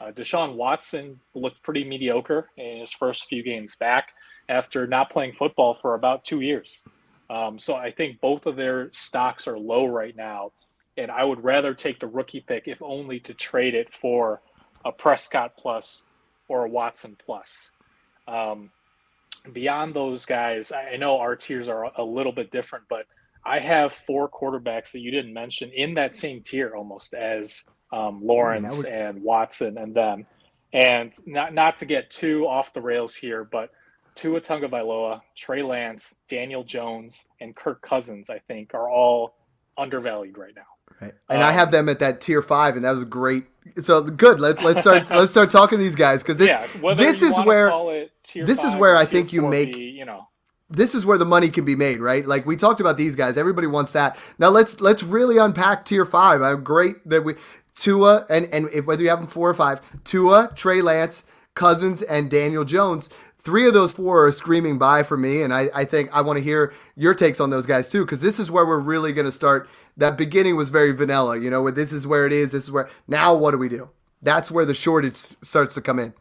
Uh, Deshaun Watson looked pretty mediocre in his first few games back after not playing football for about two years. Um, so I think both of their stocks are low right now, and I would rather take the rookie pick if only to trade it for a Prescott plus or a Watson plus. Um, beyond those guys, I know our tiers are a little bit different, but I have four quarterbacks that you didn't mention in that same tier almost as um, Lawrence would... and Watson and them. And not not to get too off the rails here, but Tua Tagovailoa, Trey Lance, Daniel Jones, and Kirk Cousins, I think, are all undervalued right now. Right. And um, I have them at that tier five, and that was great. So good. Let's let's start [laughs] let's start talking to these guys because this yeah, this is where this is where I think you make you know this is where the money can be made, right? Like we talked about these guys. Everybody wants that. Now let's let's really unpack tier five. I'm great that we Tua and and if, whether you have them four or five, Tua, Trey Lance, Cousins, and Daniel Jones three of those four are screaming buy for me. And I, I think I want to hear your takes on those guys too, because this is where we're really going to start. That beginning was very vanilla, you know, where this is where it is. This is where now what do we do? That's where the shortage starts to come in.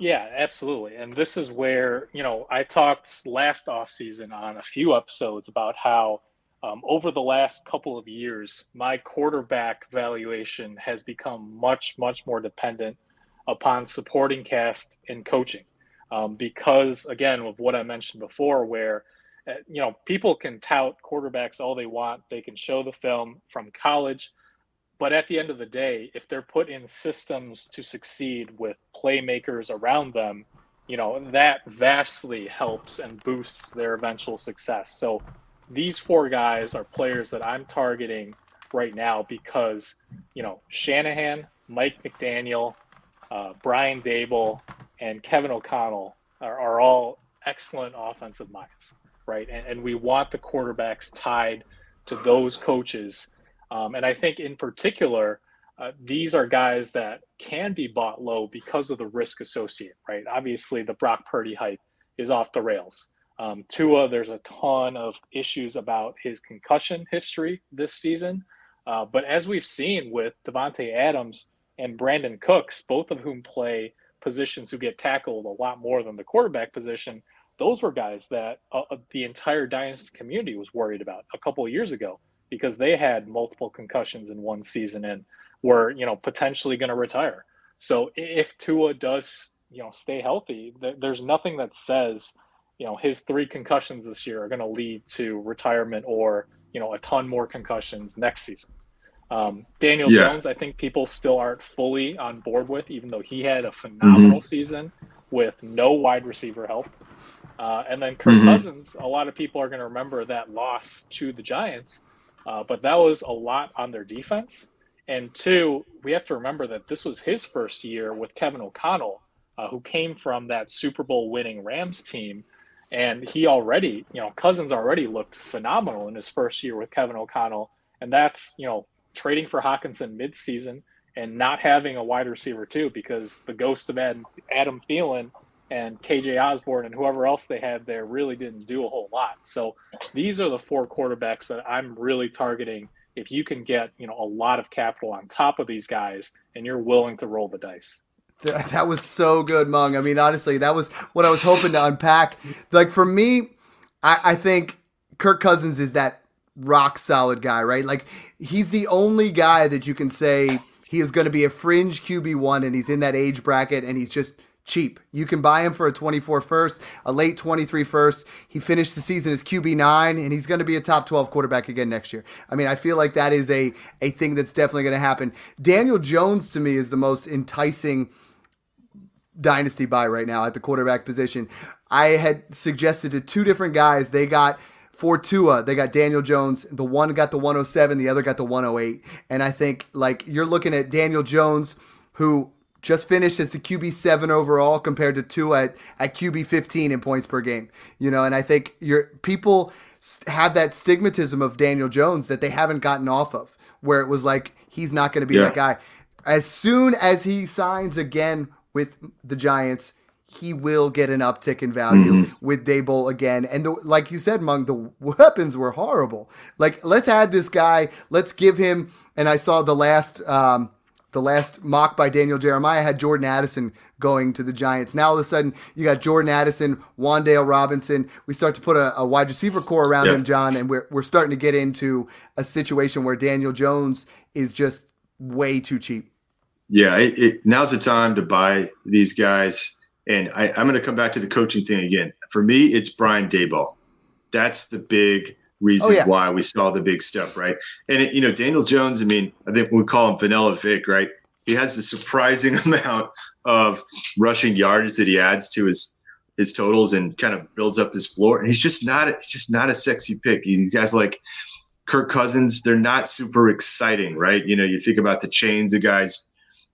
Yeah, absolutely. And this is where, you know, I talked last off season on a few episodes about how um, over the last couple of years, my quarterback valuation has become much, much more dependent upon supporting cast and coaching. Um, because again of what I mentioned before, where uh, you know people can tout quarterbacks all they want, they can show the film from college, but at the end of the day, if they're put in systems to succeed with playmakers around them, you know that vastly helps and boosts their eventual success. So these four guys are players that I'm targeting right now because you know Shanahan, Mike McDaniel, uh, Brian Daboll, and Kevin O'Connell are, are all excellent offensive minds, right? And, and, we want the quarterbacks tied to those coaches. Um, and I think in particular, uh, these are guys that can be bought low because of the risk associated, right? Obviously, the Brock Purdy hype is off the rails. Um, Tua, there's a ton of issues about his concussion history this season. Uh, but as we've seen with Davante Adams and Brandin Cooks, both of whom play positions who get tackled a lot more than the quarterback position, those were guys that uh, uh the entire dynasty community was worried about a couple of years ago because they had multiple concussions in one season and were you know potentially going to retire. So if Tua does you know stay healthy, th- there's nothing that says you know his three concussions this year are going to lead to retirement or you know a ton more concussions next season. Um, Daniel yeah. Jones, I think people still aren't fully on board with, even though he had a phenomenal mm-hmm. season with no wide receiver help. Uh, and then Kirk mm-hmm. Cousins, a lot of people are going to remember that loss to the Giants, uh, but that was a lot on their defense. And two, we have to remember that this was his first year with Kevin O'Connell, uh, who came from that Super Bowl winning Rams team. And he already, you know, Cousins already looked phenomenal in his first year with Kevin O'Connell. And that's, you know, trading for Hockenson midseason and not having a wide receiver too, because the ghost of Adam, Adam Thielen and KJ Osborn and whoever else they had there really didn't do a whole lot. So these are the four quarterbacks that I'm really targeting. If you can get you know a lot of capital on top of these guys, and you're willing to roll the dice. That was so good, Mung. I mean, honestly, that was what I was hoping to unpack. Like for me, I, I think Kirk Cousins is that rock solid guy, right? Like he's the only guy that you can say he is going to be a fringe QB1 and he's in that age bracket and he's just cheap. You can buy him for a 24 first, a late 23 first. He finished the season as QB9 and he's going to be a top 12 quarterback again next year. I mean, I feel like that is a a thing that's definitely going to happen. Daniel Jones to me is the most enticing dynasty buy right now at the quarterback position. I had suggested to two different guys. They got for Tua, they got Daniel Jones. The one got the 107, the other got the 108. And I think like you're looking at Daniel Jones, who just finished as the QB seven overall compared to two at, at QB fifteen in points per game. You know, and I think your people have that stigmatism of Daniel Jones that they haven't gotten off of, where it was like he's not going to be yeah. that guy. As soon as he signs again with the Giants, he will get an uptick in value mm-hmm. with Daboll again. And the, like you said, Mung, the weapons were horrible. Like, let's add this guy. Let's give him. And I saw the last. Um, the last mock by Daniel Jeremiah had Jordan Addison going to the Giants. Now all of a sudden you got Jordan Addison, Wan'Dale Robinson. We start to put a, a wide receiver corps around yep. him, John, and we're we're starting to get into a situation where Daniel Jones is just way too cheap. Yeah, it, it, now's the time to buy these guys and I, am going to come back to the coaching thing again. For me, it's Brian Daboll. That's the big reason oh, yeah. why we saw the big step, right? And it, you know, Daniel Jones. I mean, I think we call him Vanilla Vic, right? He has a surprising [laughs] amount of rushing yards that he adds to his his totals and kind of builds up his floor. And he's just not he's just not a sexy pick. These guys like Kirk Cousins, they're not super exciting, right? You know, you think about the chains of guys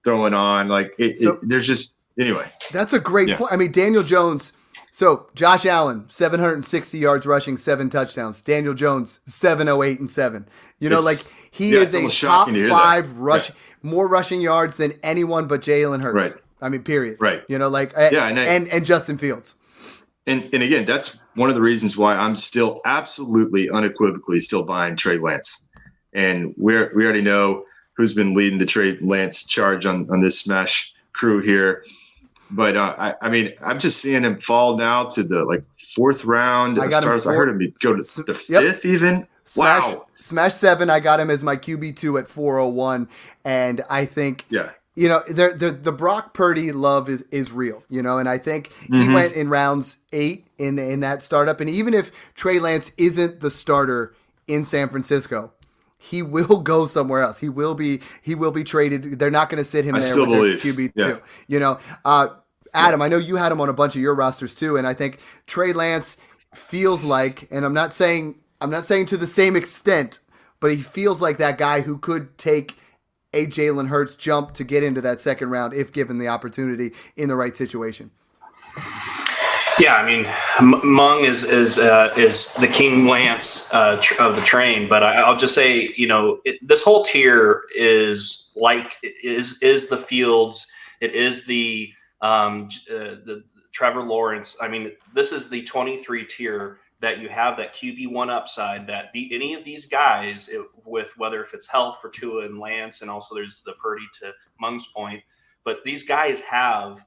throwing on, like it, so, it, there's just anyway, that's a great yeah. point. I mean, Daniel Jones. So Josh Allen, 760 yards rushing, seven touchdowns. Daniel Jones, 708 and seven. You know, it's, like he yeah, is a top five rush, yeah. more rushing yards than anyone but Jalen Hurts. Right. I mean, period. Right. You know, like yeah, and, I, and and Justin Fields. And and again, that's one of the reasons why I'm still absolutely unequivocally still buying Trey Lance. And we're we already know who's been leading the Trey Lance charge on on this Smash crew here but uh, I, I, mean, I'm just seeing him fall now to the like fourth round. I got stars. I heard him go to the yep. fifth even. Smash, wow. Smash seven. I got him as my QB two at 401, and I think yeah. You know, the, the the Brock Purdy love is is real. You know, and I think mm-hmm. he went in rounds eight in in that startup. And even if Trey Lance isn't the starter in San Francisco, he will go somewhere else. He will be he will be traded. They're not going to sit him I there with believe. QB yeah. two. You know, uh, Adam, I know you had him on a bunch of your rosters too, and I think Trey Lance feels like, and I'm not saying I'm not saying to the same extent, but he feels like that guy who could take a Jalen Hurts jump to get into that second round if given the opportunity in the right situation. Yeah, I mean, Mung is is uh, is the King Lance uh, tr- of the train, but I, will just say, you know, it, this whole tier is like is is the Fields, it is the um, uh, the Trevor Lawrence. I mean, this is the 23 tier that you have that QB one upside that the, any of these guys it, with whether if it's health for Tua and Lance, and also there's the Purdy to Mung's point, but these guys have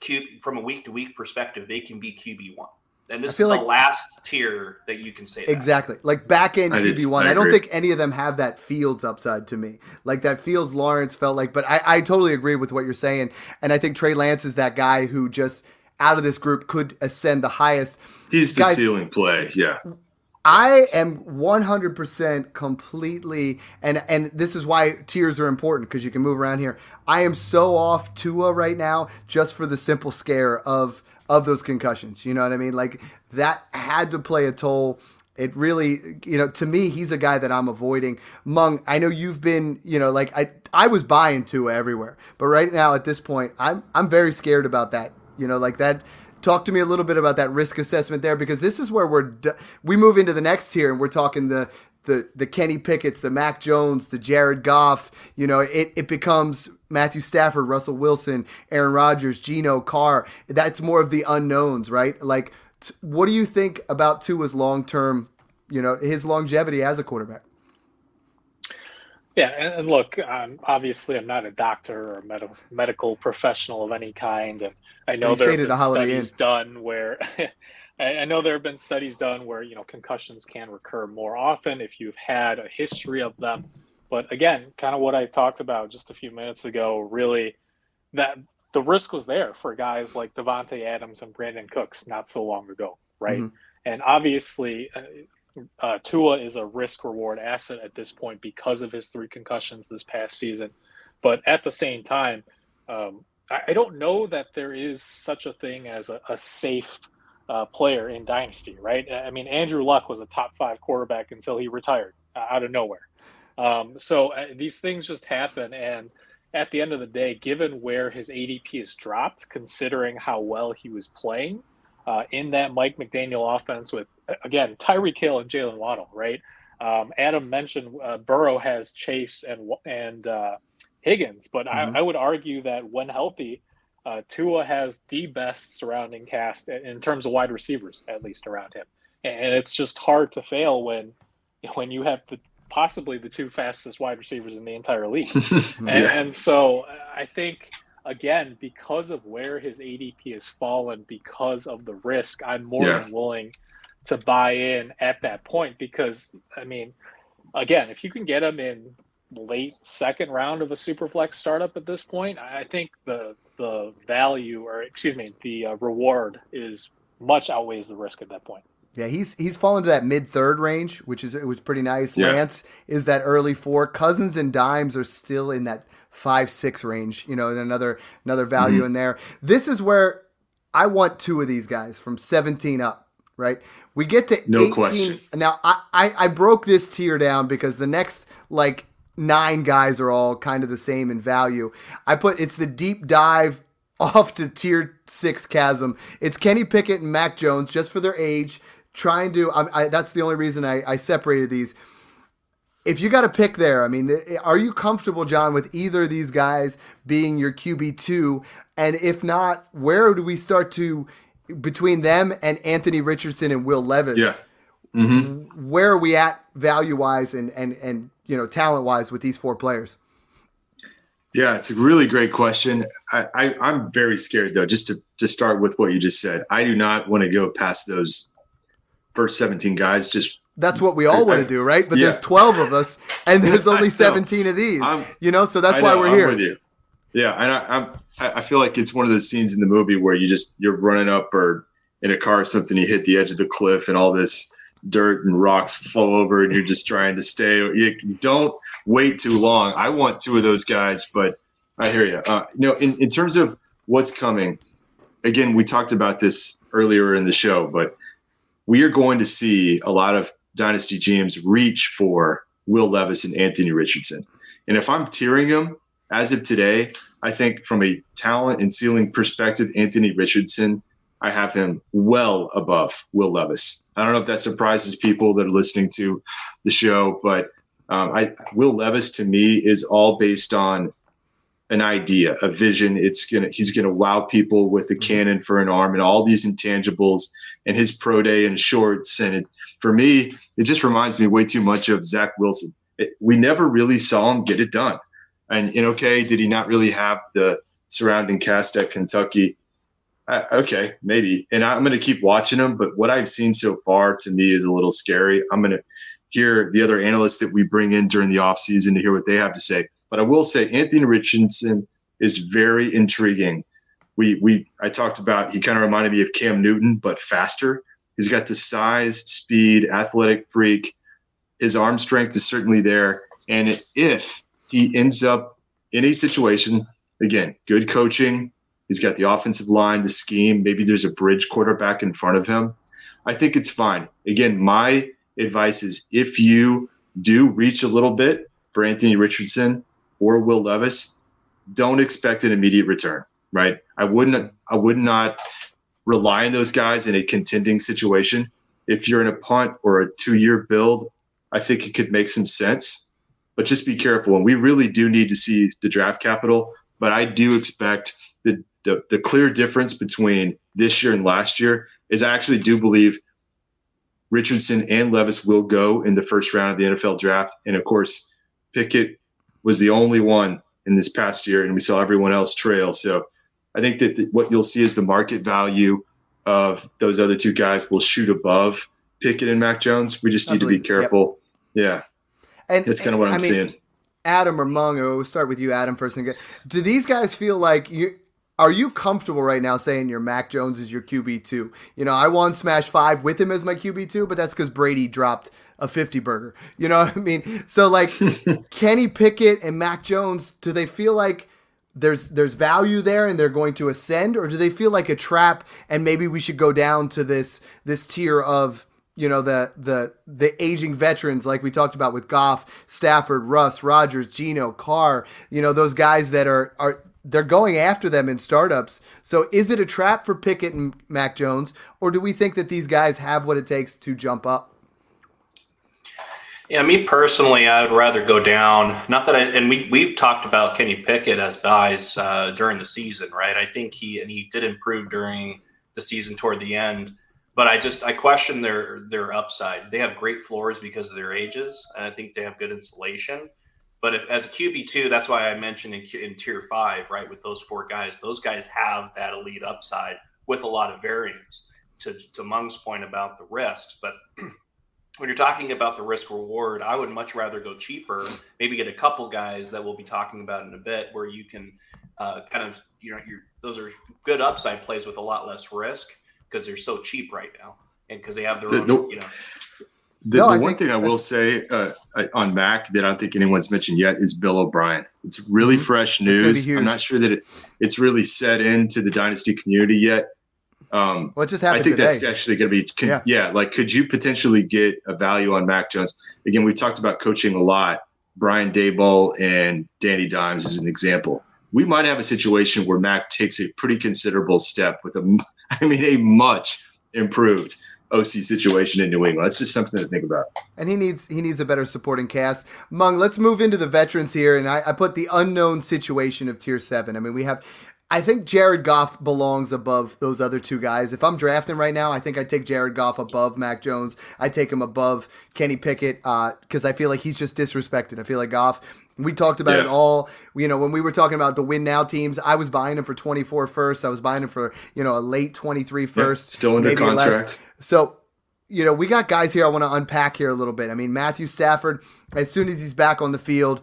Q from a week to week perspective, they can be QB one. And this is like, the last tier that you can say. That. Exactly. Like back end QB one. I, I, don't think any of them have that Fields upside to me. Like that Fields Lawrence felt like, but I, I totally agree with what you're saying. And I think Trey Lance is that guy who just out of this group could ascend the highest. He's the Guys, ceiling play. Yeah. I am 100% completely, and and this is why tiers are important because you can move around here. I am so off Tua right now just for the simple scare of of those concussions. You know what I mean? Like that had to play a toll. It really, you know, to me, he's a guy that I'm avoiding. Mung, I know you've been, you know, like I, I was buying Tua everywhere, but right now at this point, I'm, I'm very scared about that. You know, like that. Talk to me a little bit about that risk assessment there, because this is where we're we move into the next tier, and we're talking the the the Kenny Pickett's, the Mac Jones, the Jared Goff. You know, it, it becomes Matthew Stafford, Russell Wilson, Aaron Rodgers, Geno Carr. That's more of the unknowns, right? Like, t- what do you think about Tua's long term? You know, his longevity as a quarterback. Yeah, and look, um, obviously, I'm not a doctor or a med- medical professional of any kind, and I know there have been studies in. done where [laughs] I know there have been studies done where you know concussions can recur more often if you've had a history of them. But again, kind of what I talked about just a few minutes ago, really, that the risk was there for guys like Davante Adams and Brandin Cooks not so long ago, right? Mm-hmm. And obviously, uh, uh, Tua is a risk reward asset at this point because of his three concussions this past season. But at the same time, um, I, don't know that there is such a thing as a, a safe uh, player in Dynasty, right? I mean, Andrew Luck was a top five quarterback until he retired uh, out of nowhere. Um, so uh, these things just happen, and at the end of the day, given where his ADP is dropped, considering how well he was playing uh, in that Mike McDaniel offense with, again, Tyreek Hill and Jaylen Waddle, right? Um, Adam mentioned uh, Burrow has Chase and and uh, Higgins, but mm-hmm. I, I, would argue that when healthy, uh, Tua has the best surrounding cast in terms of wide receivers, at least around him. And it's just hard to fail when when you have the, possibly the two fastest wide receivers in the entire league. [laughs] and, and so I think again because of where his ADP has fallen because of the risk, I'm more yeah. than willing to buy in at that point because I mean, again, if you can get him in late second round of a super flex startup at this point, I think the the value or excuse me, the uh, reward is much outweighs the risk at that point. Yeah, he's he's fallen to that mid third range, which is it was pretty nice. Yeah. Lance is that early four. Cousins and Dimes are still in that five six range. You know, and another another value mm-hmm. in there. This is where I want two of these guys from seventeen up. Right, we get to no 18. question. Now I, I I broke this tier down because the next like nine guys are all kind of the same in value. I put it's the deep dive [laughs] off to tier six chasm. It's Kenny Pickett and Mac Jones just for their age. Trying to, I, I, that's the only reason I, I separated these. If you got to pick there, I mean, are you comfortable, John, with either of these guys being your QB two? And if not, where do we start to between them and Anthony Richardson and Will Levis? Yeah. Mm-hmm. Where are we at value wise and and and you know, talent wise with these four players? Yeah, it's a really great question. I, I, am very scared though. Just to to start with what you just said, I do not want to go past those first 17 guys. Just that's what we all want to do, right? But yeah. there's 12 of us, and [laughs] there's only 17 of these. I'm, you know, so that's why we're I'm here. With you. Yeah, and I, I'm I feel like it's one of those scenes in the movie where you just you're running up or in a car or something, you hit the edge of the cliff, and all this dirt and rocks fall over and you're just trying to stay. You don't wait too long. I want two of those guys, but I hear you. Uh, you know, in, in terms of what's coming, again, we talked about this earlier in the show, but we are going to see a lot of dynasty GMs reach for Will Levis and Anthony Richardson. And if I'm tiering them as of today, I think from a talent and ceiling perspective, Anthony Richardson – I have him well above Will Levis. I don't know if that surprises people that are listening to the show, but um, I, Will Levis to me is all based on an idea, a vision. It's gonna he's gonna wow people with a cannon for an arm and all these intangibles and his pro day and shorts. And it, for me, it just reminds me way too much of Zach Wilson. It, we never really saw him get it done. And, and okay, did he not really have the surrounding cast at Kentucky? Okay, maybe. And I'm going to keep watching them. But what I've seen so far to me is a little scary. I'm going to hear the other analysts that we bring in during the offseason to hear what they have to say. But I will say Anthony Richardson is very intriguing. We we I talked about he kind of reminded me of Cam Newton, but faster. He's got the size, speed, athletic freak. His arm strength is certainly there. And if he ends up in a situation, again, good coaching, He's got the offensive line, the scheme. Maybe there's a bridge quarterback in front of him. I think it's fine. Again, my advice is if you do reach a little bit for Anthony Richardson or Will Levis, don't expect an immediate return, right? I wouldn't I would not rely on those guys in a contending situation. If you're in a punt or a two-year build, I think it could make some sense. But just be careful. And we really do need to see the draft capital. But I do expect the the, the clear difference between this year and last year is I actually do believe Richardson and Levis will go in the first round of the NFL draft. And of course, Pickett was the only one in this past year, and we saw everyone else trail. So I think that the, what you'll see is the market value of those other two guys will shoot above Pickett and Mac Jones. We just need to be careful. Yep. Yeah. And that's kind of what I'm I mean, seeing. Adam or Mungo, we'll start with you, Adam, first. Do these guys feel like you are you comfortable right now saying your Mac Jones is your QB two? You know, I won Smash Five with him as my QB two, but that's because Brady dropped a fifty burger. You know [laughs] what I mean? So like [laughs] Kenny Pickett and Mac Jones, do they feel like there's there's value there and they're going to ascend, or do they feel like a trap and maybe we should go down to this this tier of you know the the the aging veterans like we talked about with Goff, Stafford, Russ, Rodgers, Geno, Carr, you know those guys that are are they're going after them in startups. So is it a trap for Pickett and Mac Jones or do we think that these guys have what it takes to jump up? Yeah, me personally, I would rather go down. Not that I, and we we've talked about Kenny Pickett as buys uh, during the season, right? I think he and he did improve during the season toward the end but I just I question their their upside. They have great floors because of their ages, and I think they have good insulation. But if as a QB two, that's why I mentioned in, in tier five, right, with those four guys, those guys have that elite upside with a lot of variance. To to Mung's point about the risks, but [clears throat] when you're talking about the risk reward, I would much rather go cheaper. Maybe get a couple guys that we'll be talking about in a bit, where you can uh, kind of you know, those are good upside plays with a lot less risk because they're so cheap right now and because they have their the, own, the, you know. The, no, the one thing I will say uh, on Mac that I don't think anyone's mentioned yet is Bill O'Brien. It's really mm-hmm. fresh news. I'm not sure that it, it's really set into the dynasty community yet. Um, what just happened? I think today? that's actually going to be, yeah. yeah. Like, could you potentially get a value on Mac Jones? Again, we talked about coaching a lot. Brian Daboll and Danny Dimes is an example we might have a situation where Mac takes a pretty considerable step with a, [laughs] I mean, a much improved OC situation in New England. That's just something to think about. And he needs he needs a better supporting cast. Mung, let's move into the veterans here, and I, I put the unknown situation of Tier Seven. I mean, we have I think Jared Goff belongs above those other two guys. If I'm drafting right now, I think I take Jared Goff above Mac Jones. I take him above Kenny Pickett because uh, I feel like he's just disrespected. I feel like Goff. We talked about yeah. it all. You know, when we were talking about the win now teams, I was buying them for 24 first. I was buying them for you know a late 23 first. Yeah, still under contract. Less. So you know, we got guys here I want to unpack here a little bit. I mean, Matthew Stafford, as soon as he's back on the field,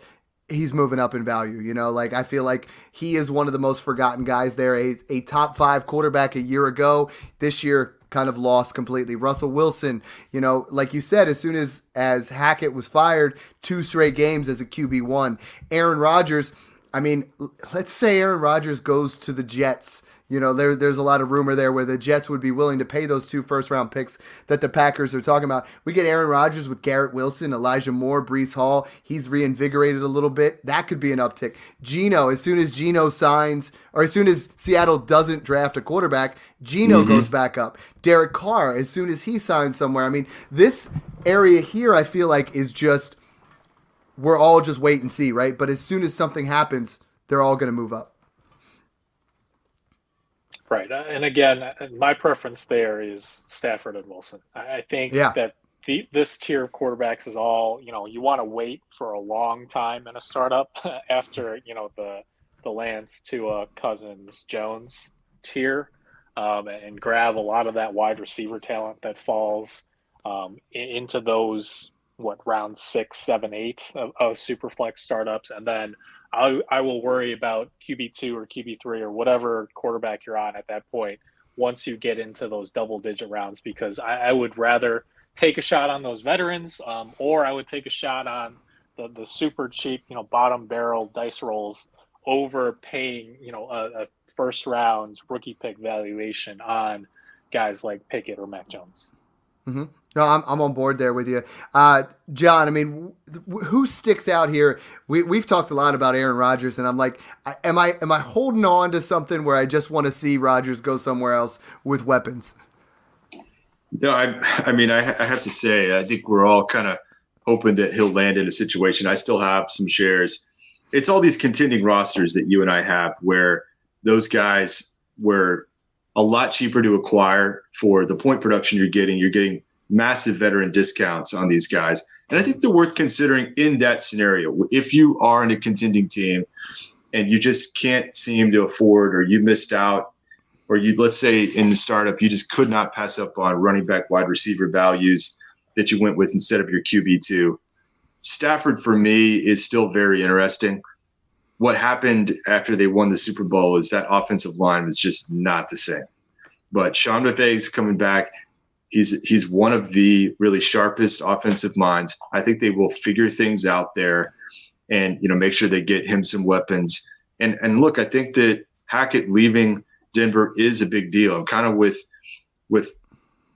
he's moving up in value. You know, like I feel like he is one of the most forgotten guys there. A, a top five quarterback a year ago. This year, kind of lost completely. Russell Wilson, you know, like you said, as soon as as Hackett was fired, two straight games as a QB one. Aaron Rodgers. I mean, let's say Aaron Rodgers goes to the Jets you know, there, there's a lot of rumor there where the Jets would be willing to pay those two first round picks that the Packers are talking about. We get Aaron Rodgers with Garrett Wilson, Elijah Moore, Breece Hall. He's reinvigorated a little bit. That could be an uptick. Geno, as soon as Geno signs, or as soon as Seattle doesn't draft a quarterback, Geno mm-hmm. goes back up. Derek Carr, as soon as he signs somewhere. I mean, this area here, I feel like, is just, we're all just wait and see, right? But as soon as something happens, they're all going to move up. Right, uh, and again, uh, my preference there is Stafford and Wilson. I think yeah. that the, this tier of quarterbacks is all you know. You want to wait for a long time in a startup [laughs] after you know the the Lance to a Cousins Jones tier, um, and grab a lot of that wide receiver talent that falls um, into those what round six, seven, eight of, of super flex startups, and then I, I will worry about QB2 or QB3 or whatever quarterback you're on at that point once you get into those double digit rounds because I, I would rather take a shot on those veterans um, or I would take a shot on the, the super cheap, you know, bottom barrel dice rolls over paying, you know, a, a first round rookie pick valuation on guys like Pickett or Mac Jones. Mm-hmm. No, I'm, I'm on board there with you. Uh, John, I mean, who sticks out here? We, we've talked a lot about Aaron Rodgers, and I'm like, am I am I holding on to something where I just want to see Rodgers go somewhere else with weapons? No, I, I mean, I, I have to say, I think we're all kind of hoping that he'll land in a situation. I still have some shares. It's all these contending rosters that you and I have where those guys were a lot cheaper to acquire for the point production you're getting. You're getting massive veteran discounts on these guys. And I think they're worth considering in that scenario. If you are in a contending team and you just can't seem to afford or you missed out, or you let's say in the startup, you just could not pass up on running back wide receiver values that you went with instead of your QB2. Stafford for me is still very interesting. What happened after they won the Super Bowl is that offensive line was just not the same. But Sean is coming back. He's he's one of the really sharpest offensive minds. I think they will figure things out there, and you know make sure they get him some weapons. And and look, I think that Hackett leaving Denver is a big deal. I'm kind of with with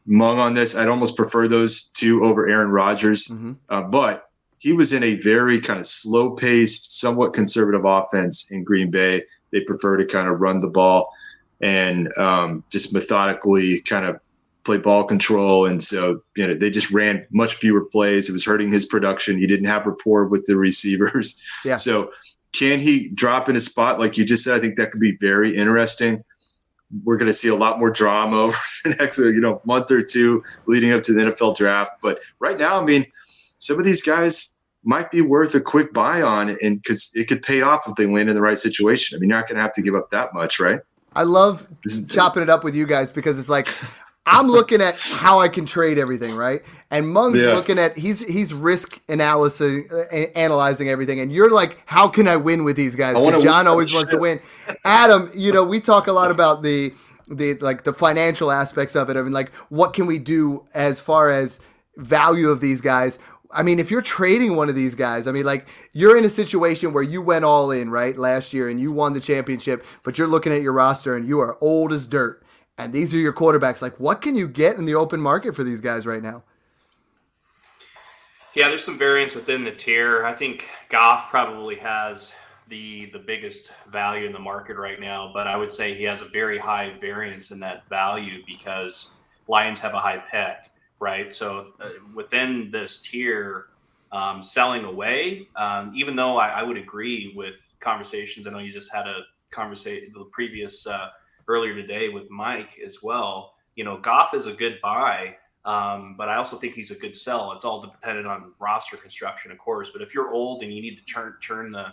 Mung on this. I'd almost prefer those two over Aaron Rodgers, Mm-hmm. uh, but he was in a very kind of slow paced, somewhat conservative offense in Green Bay. They prefer to kind of run the ball and um, just methodically kind of play ball control. And so, you know, they just ran much fewer plays. It was hurting his production. He didn't have rapport with the receivers. Yeah. [laughs] So, can he drop in a spot like you just said? I think that could be very interesting. We're going to see a lot more drama [laughs] over the next, you know, month or two leading up to the NFL draft. But right now, I mean, some of these guys might be worth a quick buy on, and because it could pay off if they land in the right situation. I mean, you're not going to have to give up that much, right? I love chopping it up with you guys because it's like I'm looking at how I can trade everything, right? And Mung's Yeah. looking at he's he's risk analysis uh, analyzing everything, and you're like, how can I win with these guys? John always wants to win. Adam, you know, we talk a lot about the the like the financial aspects of it. I mean, like, what can we do as far as value of these guys? I mean, if you're trading one of these guys, I mean, like you're in a situation where you went all in, right, last year and you won the championship, but you're looking at your roster and you are old as dirt. And these are your quarterbacks. Like, what can you get in the open market for these guys right now? Yeah, there's some variance within the tier. I think Goff probably has the the biggest value in the market right now, but I would say he has a very high variance in that value because Lions have a high pick, right? So uh, within this tier, um, selling away, um, even though I, I would agree with conversations. I know you just had a conversation the previous uh, earlier today with Mike as well. You know, Goff is a good buy. Um, but I also think he's a good sell. It's all dependent on roster construction, of course. But if you're old and you need to turn turn the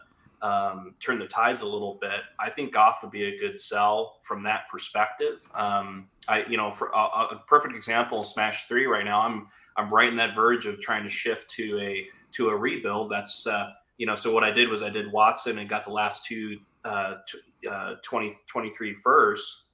um, turn the tides a little bit, I think Goff would be a good sell from that perspective. Um, I, you know, for a, a perfect example, Smash Three right now, I'm I'm right in that verge of trying to shift to a to a rebuild. That's uh, you know, so what I did was I did Watson and got the last two uh, t- uh, 20, 23 first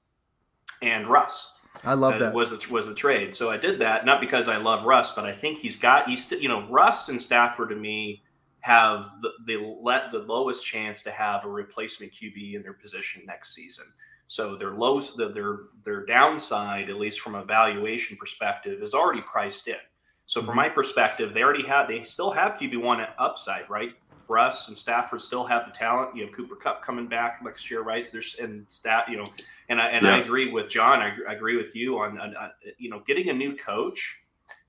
and Russ I love uh, that. was the was the trade. So I did that not because I love Russ, but I think he's got he's st- you know Russ and Stafford to me have the, the let the lowest chance to have a replacement QB in their position next season. So their lows their their downside, at least from a valuation perspective, is already priced in. So from my perspective, they already have they still have QB one upside, right? Russ and Stafford still have the talent. You have Cooper Kupp coming back next year, right? There's and stat, you know, and I and I agree with John. I, I agree with you on, on, on you know getting a new coach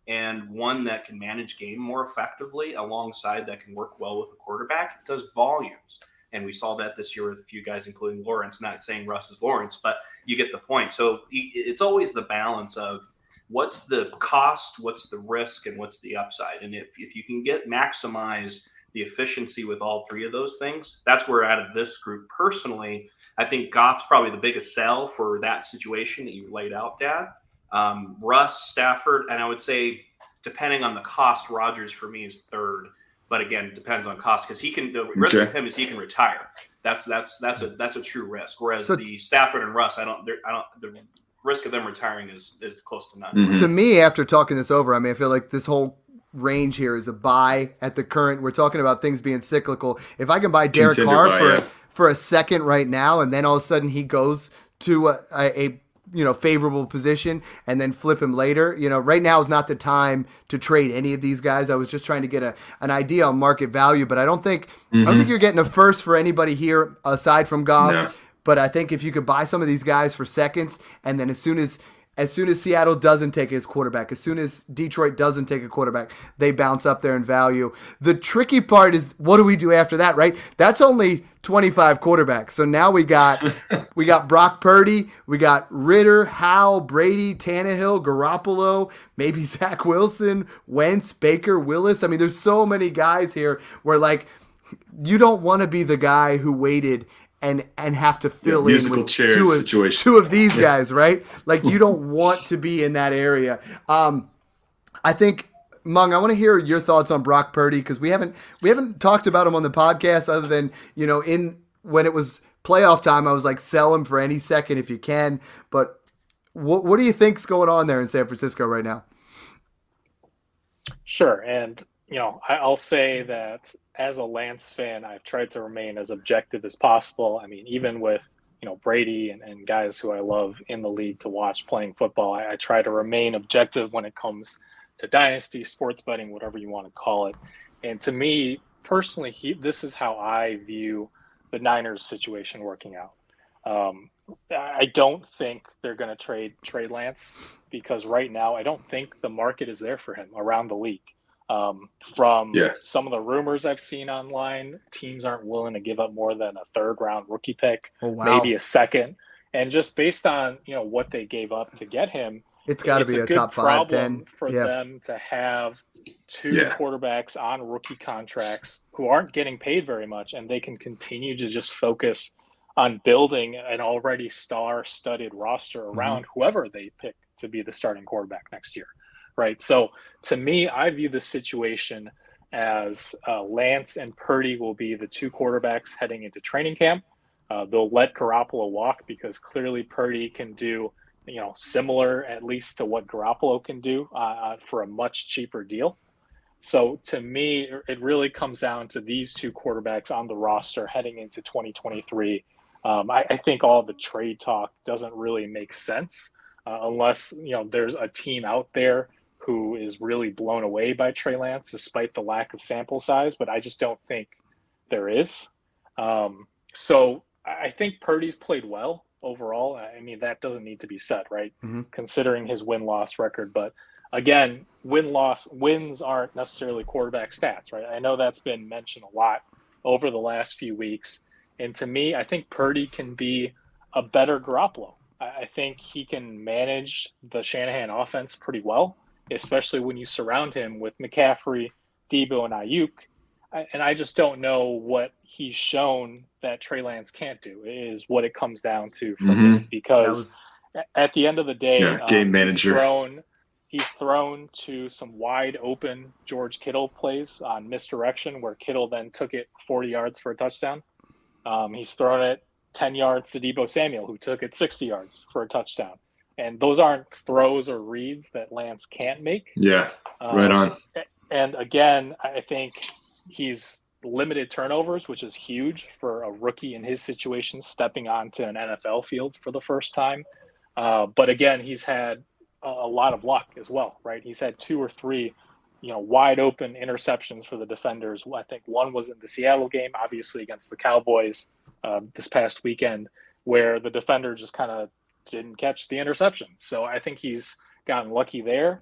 and one that can manage game more effectively alongside that can work well with a quarterback does volumes. And we saw that this year with a few guys, including Lawrence. Not saying Russ is Lawrence, but you get the point. So it's always the balance of what's the cost, what's the risk, and what's the upside. And if, if you can get maximize the efficiency with all three of those things, that's where out of this group personally, I think Goff's probably the biggest sell for that situation that you laid out, Dad. Um, Russ, Stafford, and I would say, depending on the cost, Rodgers for me is third. But again, it depends on cost because he can. The risk Okay. with him is he can retire. That's that's that's a that's a true risk. Whereas So- the Stafford and Russ, I don't. I don't. The risk of them retiring is is close to none. Mhm. to me, after talking this over, I mean, I feel like this whole range here is a buy at the current. We're talking about things being cyclical. If I can buy Derek Contender Carr buy, for yeah. for a second right now, and then all of a sudden he goes to a, a, a you know favorable position, and then flip him later. You know, right now is not the time to trade any of these guys. I was just trying to get a an idea on market value, but I don't think I don't think mm-hmm. you're getting a first for anybody here aside from Goff. No. But I think if you could buy some of these guys for seconds, and then as soon as as soon as Seattle doesn't take his quarterback, as soon as Detroit doesn't take a quarterback, they bounce up there in value. The tricky part is what do we do after that, right? That's only 25 quarterbacks. So now we got [laughs] we got Brock Purdy, we got Ridder, Howell, Brady, Tannehill, Garoppolo, maybe [laughs] Zach Wilson, Wentz, Baker, Willis. I mean, there's so many guys here where like you don't want to be the guy who waited and and have to fill in musical with chair two of, situation. two of these guys, right? Like you don't want to be in that area. Um, I think Mung, I want to hear your thoughts on Brock Purdy because we haven't we haven't talked about him on the podcast other than you know in when it was playoff time, I was like sell him for any second if you can. But what what do you think's going on there in San Francisco right now? Sure. And, you know, I, I'll say that as a Lance fan, I've tried to remain as objective as possible. I mean, even with you know Brady and, and guys who I love in the league to watch playing football. I, I try to remain objective when it comes to dynasty sports betting, whatever you want to call it. And to me personally, he, this is how I view the Niners situation working out. Um, I don't think they're going to trade Trey Lance because right now I don't think the market is there for him around the league. Um, from yeah. some of the rumors I've seen online, teams aren't willing to give up more than a third round rookie pick, Oh, wow. maybe a second. And just based on you know what they gave up to get him, It's got to be a, good top five, problem for Yeah. them to have two Yeah. quarterbacks on rookie contracts who aren't getting paid very much, and they can continue to just focus on building an already star-studded roster Mm-hmm. around whoever they pick to be the starting quarterback next year, right? So to me, I view the situation as uh, Lance and Purdy will be the two quarterbacks heading into training camp. Uh, they'll let Garoppolo walk because clearly Purdy can do you know, similar at least to what Garoppolo can do uh, for a much cheaper deal. So to me, it really comes down to these two quarterbacks on the roster heading into 2023. Um, I, I, think all the trade talk doesn't really make sense uh, unless you know there's a team out there who is really blown away by Trey Lance, despite the lack of sample size. But I just don't think there is. Um, so I think Purdy's played well overall. I mean, that doesn't need to be said, right? Mm-hmm. Considering his win loss record. But again, win loss wins aren't necessarily quarterback stats, right? I know that's been mentioned a lot over the last few weeks. And to me, I think Purdy can be a better Garoppolo. I think he can manage the Shanahan offense pretty well, especially when you surround him with McCaffrey, Deebo, and Aiyuk. And I just don't know what he's shown that Trey Lance can't do is what it comes down to for Mhm. me because was- at the end of the day, Yeah, game um, manager. He's thrown, he's thrown to some wide open George Kittle plays on misdirection where Kittle then took it 40 yards for a touchdown. Um, he's thrown it 10 yards to Deebo Samuel, who took it 60 yards for a touchdown. And those aren't throws or reads that Lance can't make. Yeah, Um, right on. And again, I think he's limited turnovers, which is huge for a rookie in his situation, stepping onto an NFL field for the first time. Uh, but again, he's had a, a lot of luck as well, right? He's had two or three, you know, wide open interceptions for the defenders. I think one was in the Seattle game, obviously against the Cowboys uh, this past weekend, where the defender just kind of didn't catch the interception. So I think he's gotten lucky there.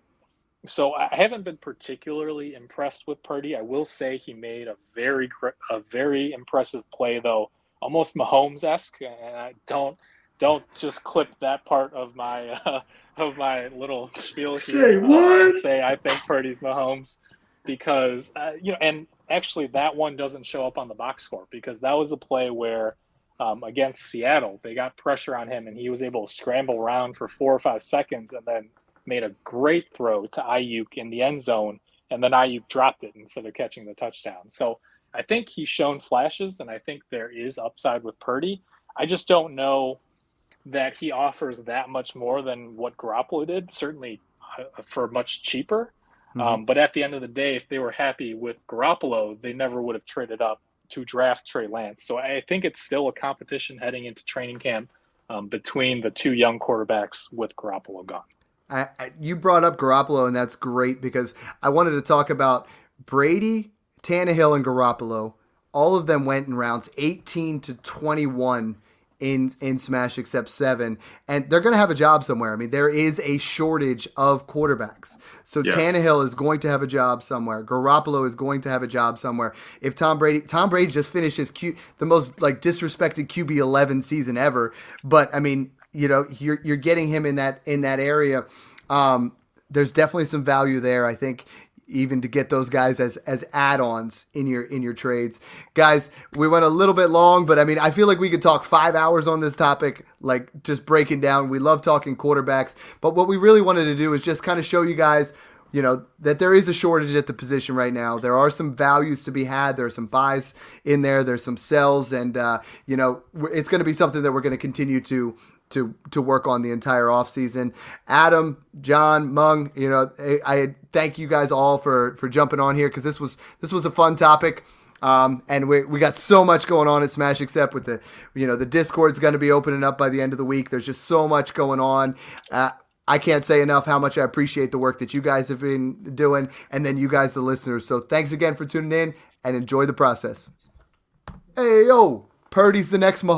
So I haven't been particularly impressed with Purdy. I will say he made a very a very impressive play though, almost Mahomes esque. And I don't don't just clip that part of my uh, of my little spiel here. Say uh, what? say I think Purdy's Mahomes because uh, you know, and actually that one doesn't show up on the box score because that was the play where. Um, against Seattle, they got pressure on him, and he was able to scramble around for four or five seconds, and then made a great throw to Aiyuk in the end zone, and then Aiyuk dropped it instead of catching the touchdown. So I think he's shown flashes, and I think there is upside with Purdy. I just don't know that he offers that much more than what Garoppolo did. Certainly uh, for much cheaper. Mhm. Um, but at the end of the day, if they were happy with Garoppolo, they never would have traded up to draft Trey Lance. So I think it's still a competition heading into training camp um, between the two young quarterbacks with Garoppolo gone. I, I, you brought up Garoppolo, and that's great because I wanted to talk about Brady, Tannehill, and Garoppolo. All of them went in rounds 18 to 21 in in Smash, except seven, and they're going to have a job somewhere. I mean, there is a shortage of quarterbacks, so Yeah. Tannehill is going to have a job somewhere. Garoppolo is going to have a job somewhere. If Tom Brady, Tom Brady just finished his Q, the most like disrespected QB 11 season ever, but I mean, you know, you're you're getting him in that in that area. Um, there's definitely some value there. I think even to get those guys as as add-ons in your in your trades. Guys, we went a little bit long, but I mean, I feel like we could talk 5 hours on this topic like just breaking down. We love talking quarterbacks, but what we really wanted to do is just kind of show you guys you know that there is a shortage at the position right now. There are some values to be had. There are some buys in there. There's some sells, and uh, you know it's going to be something that we're going to continue to to to work on the entire offseason. Adam, John, Mung, you know, I, I thank you guys all for for jumping on here because this was this was a fun topic. Um, and we, we got so much going on at Smash Accept with the, you know, the Discord's going to be opening up by the end of the week. There's just so much going on. Uh, I can't say enough how much I appreciate the work that you guys have been doing, and then you guys, the listeners. So thanks again for tuning in, and enjoy the process. Hey yo, Purdy's the next. Mah-